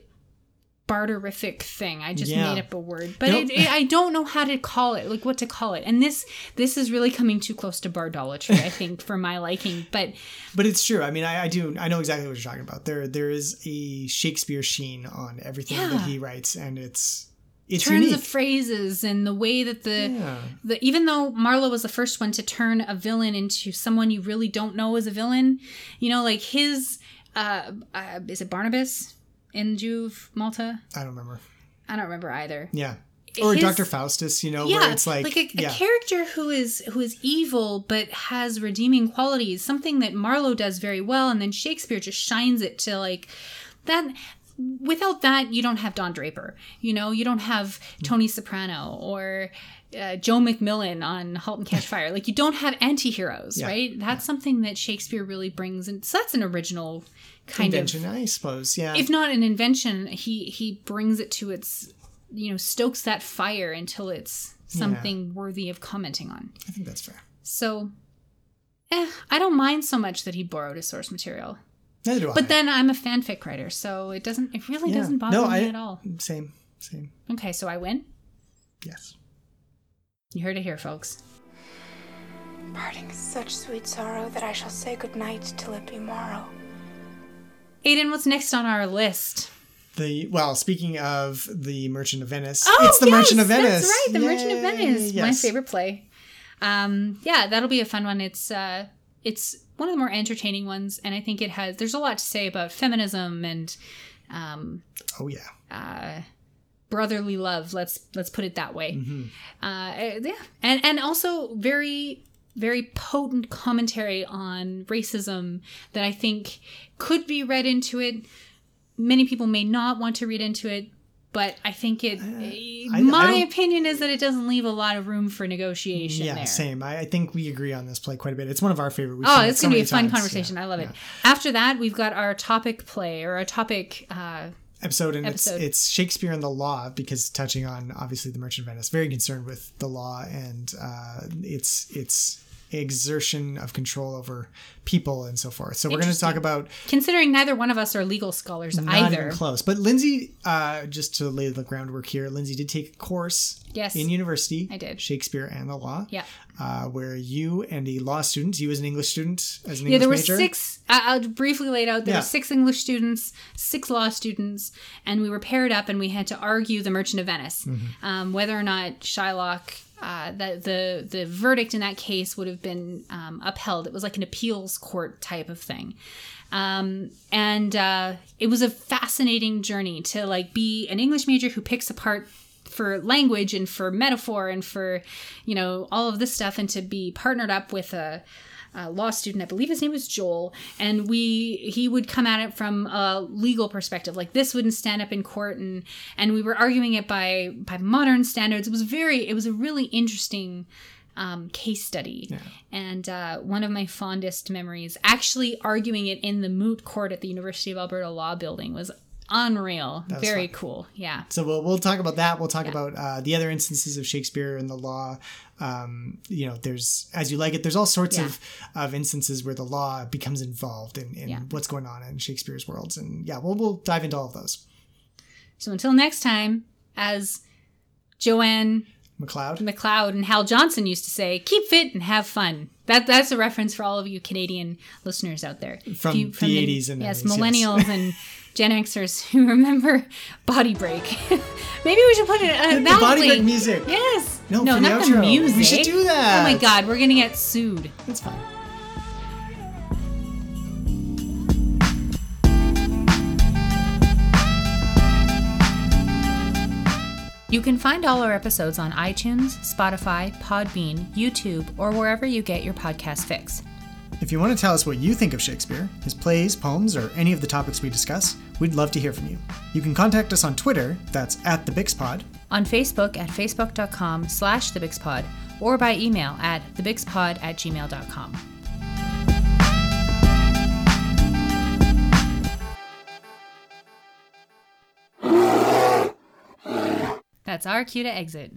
barderific thing i just Yeah. made up a word but Nope. it, it, i don't know how to call it like what to call it and this this is really coming too close to bardolatry i think for my liking but But it's true. I mean, I, I do. I know exactly what you're talking about. There, there is a Shakespeare sheen on everything that he writes, and it's it's turns unique. of phrases and the way that the, Yeah. the even though Marlowe was the first one to turn a villain into someone you really don't know is a villain, you know, like his uh, uh is it Barnabas in Jew of Malta? I don't remember. I don't remember either. Yeah. Or His- Dr. Faustus, you know, where it's like, like a yeah. character who is who is evil but has redeeming qualities, something that Marlowe does very well, and then Shakespeare just shines it to like that. Without that, you don't have Don Draper. You know, you don't have Tony Soprano or uh, Joe MacMillan on *Halt and Catch Fire*. Like, you don't have anti-heroes, Yeah. right? That's something that Shakespeare really brings, and so that's an original kind Invention, of invention, I suppose. Yeah. if not an invention he he brings it to its you know stokes that fire until it's Yeah. something worthy of commenting on I think that's fair. so eh, i don't mind so much that he borrowed his source material Neither do I. but then i'm a fanfic writer so it doesn't it really Yeah. doesn't bother no, me I, at all Same, same. okay so i win Yes. You heard it here folks Parting is such sweet sorrow that I shall say good night till it be morrow. aidan what's next on our list The well, speaking of the Merchant of Venice, Oh, it's the yes, Merchant of Venice. That's right, the Merchant of Yay, Venice, my favorite play. Um, yeah, that'll be a fun one. It's uh, it's one of the more entertaining ones, and I think it has. There's a lot to say about feminism and um, Oh yeah. uh, brotherly love. Let's let's put it that way. Mm-hmm. Uh, yeah, and and also very very potent commentary on racism that I think could be read into it. Many people may not want to read into it, but I think it. Uh, I my don't- opinion is that it doesn't leave a lot of room for negotiation. Yeah, there. same. I, I think we agree on this play quite a bit. It's one of our favorite. We've Oh, seen it it's so going to be a many fun conversation. Yeah. I love it. After that, we've got our topic play or a topic. Uh, episode and Episode. It's, it's shakespeare and the law because touching on obviously the merchant of venice very concerned with the law and uh, its its exertion of control over people and so forth so we're going to talk about considering neither one of us are legal scholars not either. even close but lindsay uh, just to lay the groundwork here lindsay did take a course Yes. in university I did. shakespeare and the law Yeah. uh, where you and a law student you as an english student as an Yeah, english there were major six. I- I'll briefly lay it out. There Yeah. were six English students, six law students, and we were paired up, and we had to argue the Merchant of Venice, Mm-hmm. um, whether or not Shylock. Uh, that the the verdict in that case would have been um, upheld. It was like an appeals court type of thing, um, and uh, it was a fascinating journey to like be an English major who picks apart for language and for metaphor and for you know all of this stuff and to be partnered up with a, a law student. I believe his name was joel. And we he would come at it from a legal perspective. Like this wouldn't stand up in court. And and we were arguing it by by modern standards. It was very it was a really interesting um, case study. And uh, one of my fondest memories actually arguing it in the moot court at the university of alberta law building was unreal. Very fun. cool. Yeah. So we'll we'll talk about that. We'll talk about uh, the other instances of Shakespeare and the law. Um, you know, there's as you like it. There's all sorts Yeah. of of instances where the law becomes involved in, in Yeah. what's going on in Shakespeare's worlds, and yeah, we'll we'll dive into all of those. So until next time, as Joanne McLeod. McLeod and Hal Johnson used to say, keep fit and have fun. That that's a reference for all of you Canadian listeners out there. From you- the 80s and yes, 90s, yes. millennials and Gen Xers who remember Body Break. Maybe we should put it uh, The Body Break music. Yes. No, no, for the not the outro. We should do that. Oh my God, we're gonna get sued. That's fine. You can find all our episodes on iTunes, Spotify, Podbean, YouTube, or wherever you get your podcast fix. If you want to tell us what you think of Shakespeare, his plays, poems, or any of the topics we discuss, we'd love to hear from you. You can contact us on Twitter, that's at the BixPod, on Facebook at facebook.com slash thebixpod or by email at thebixpod at gmail.com. That's our cue to exit.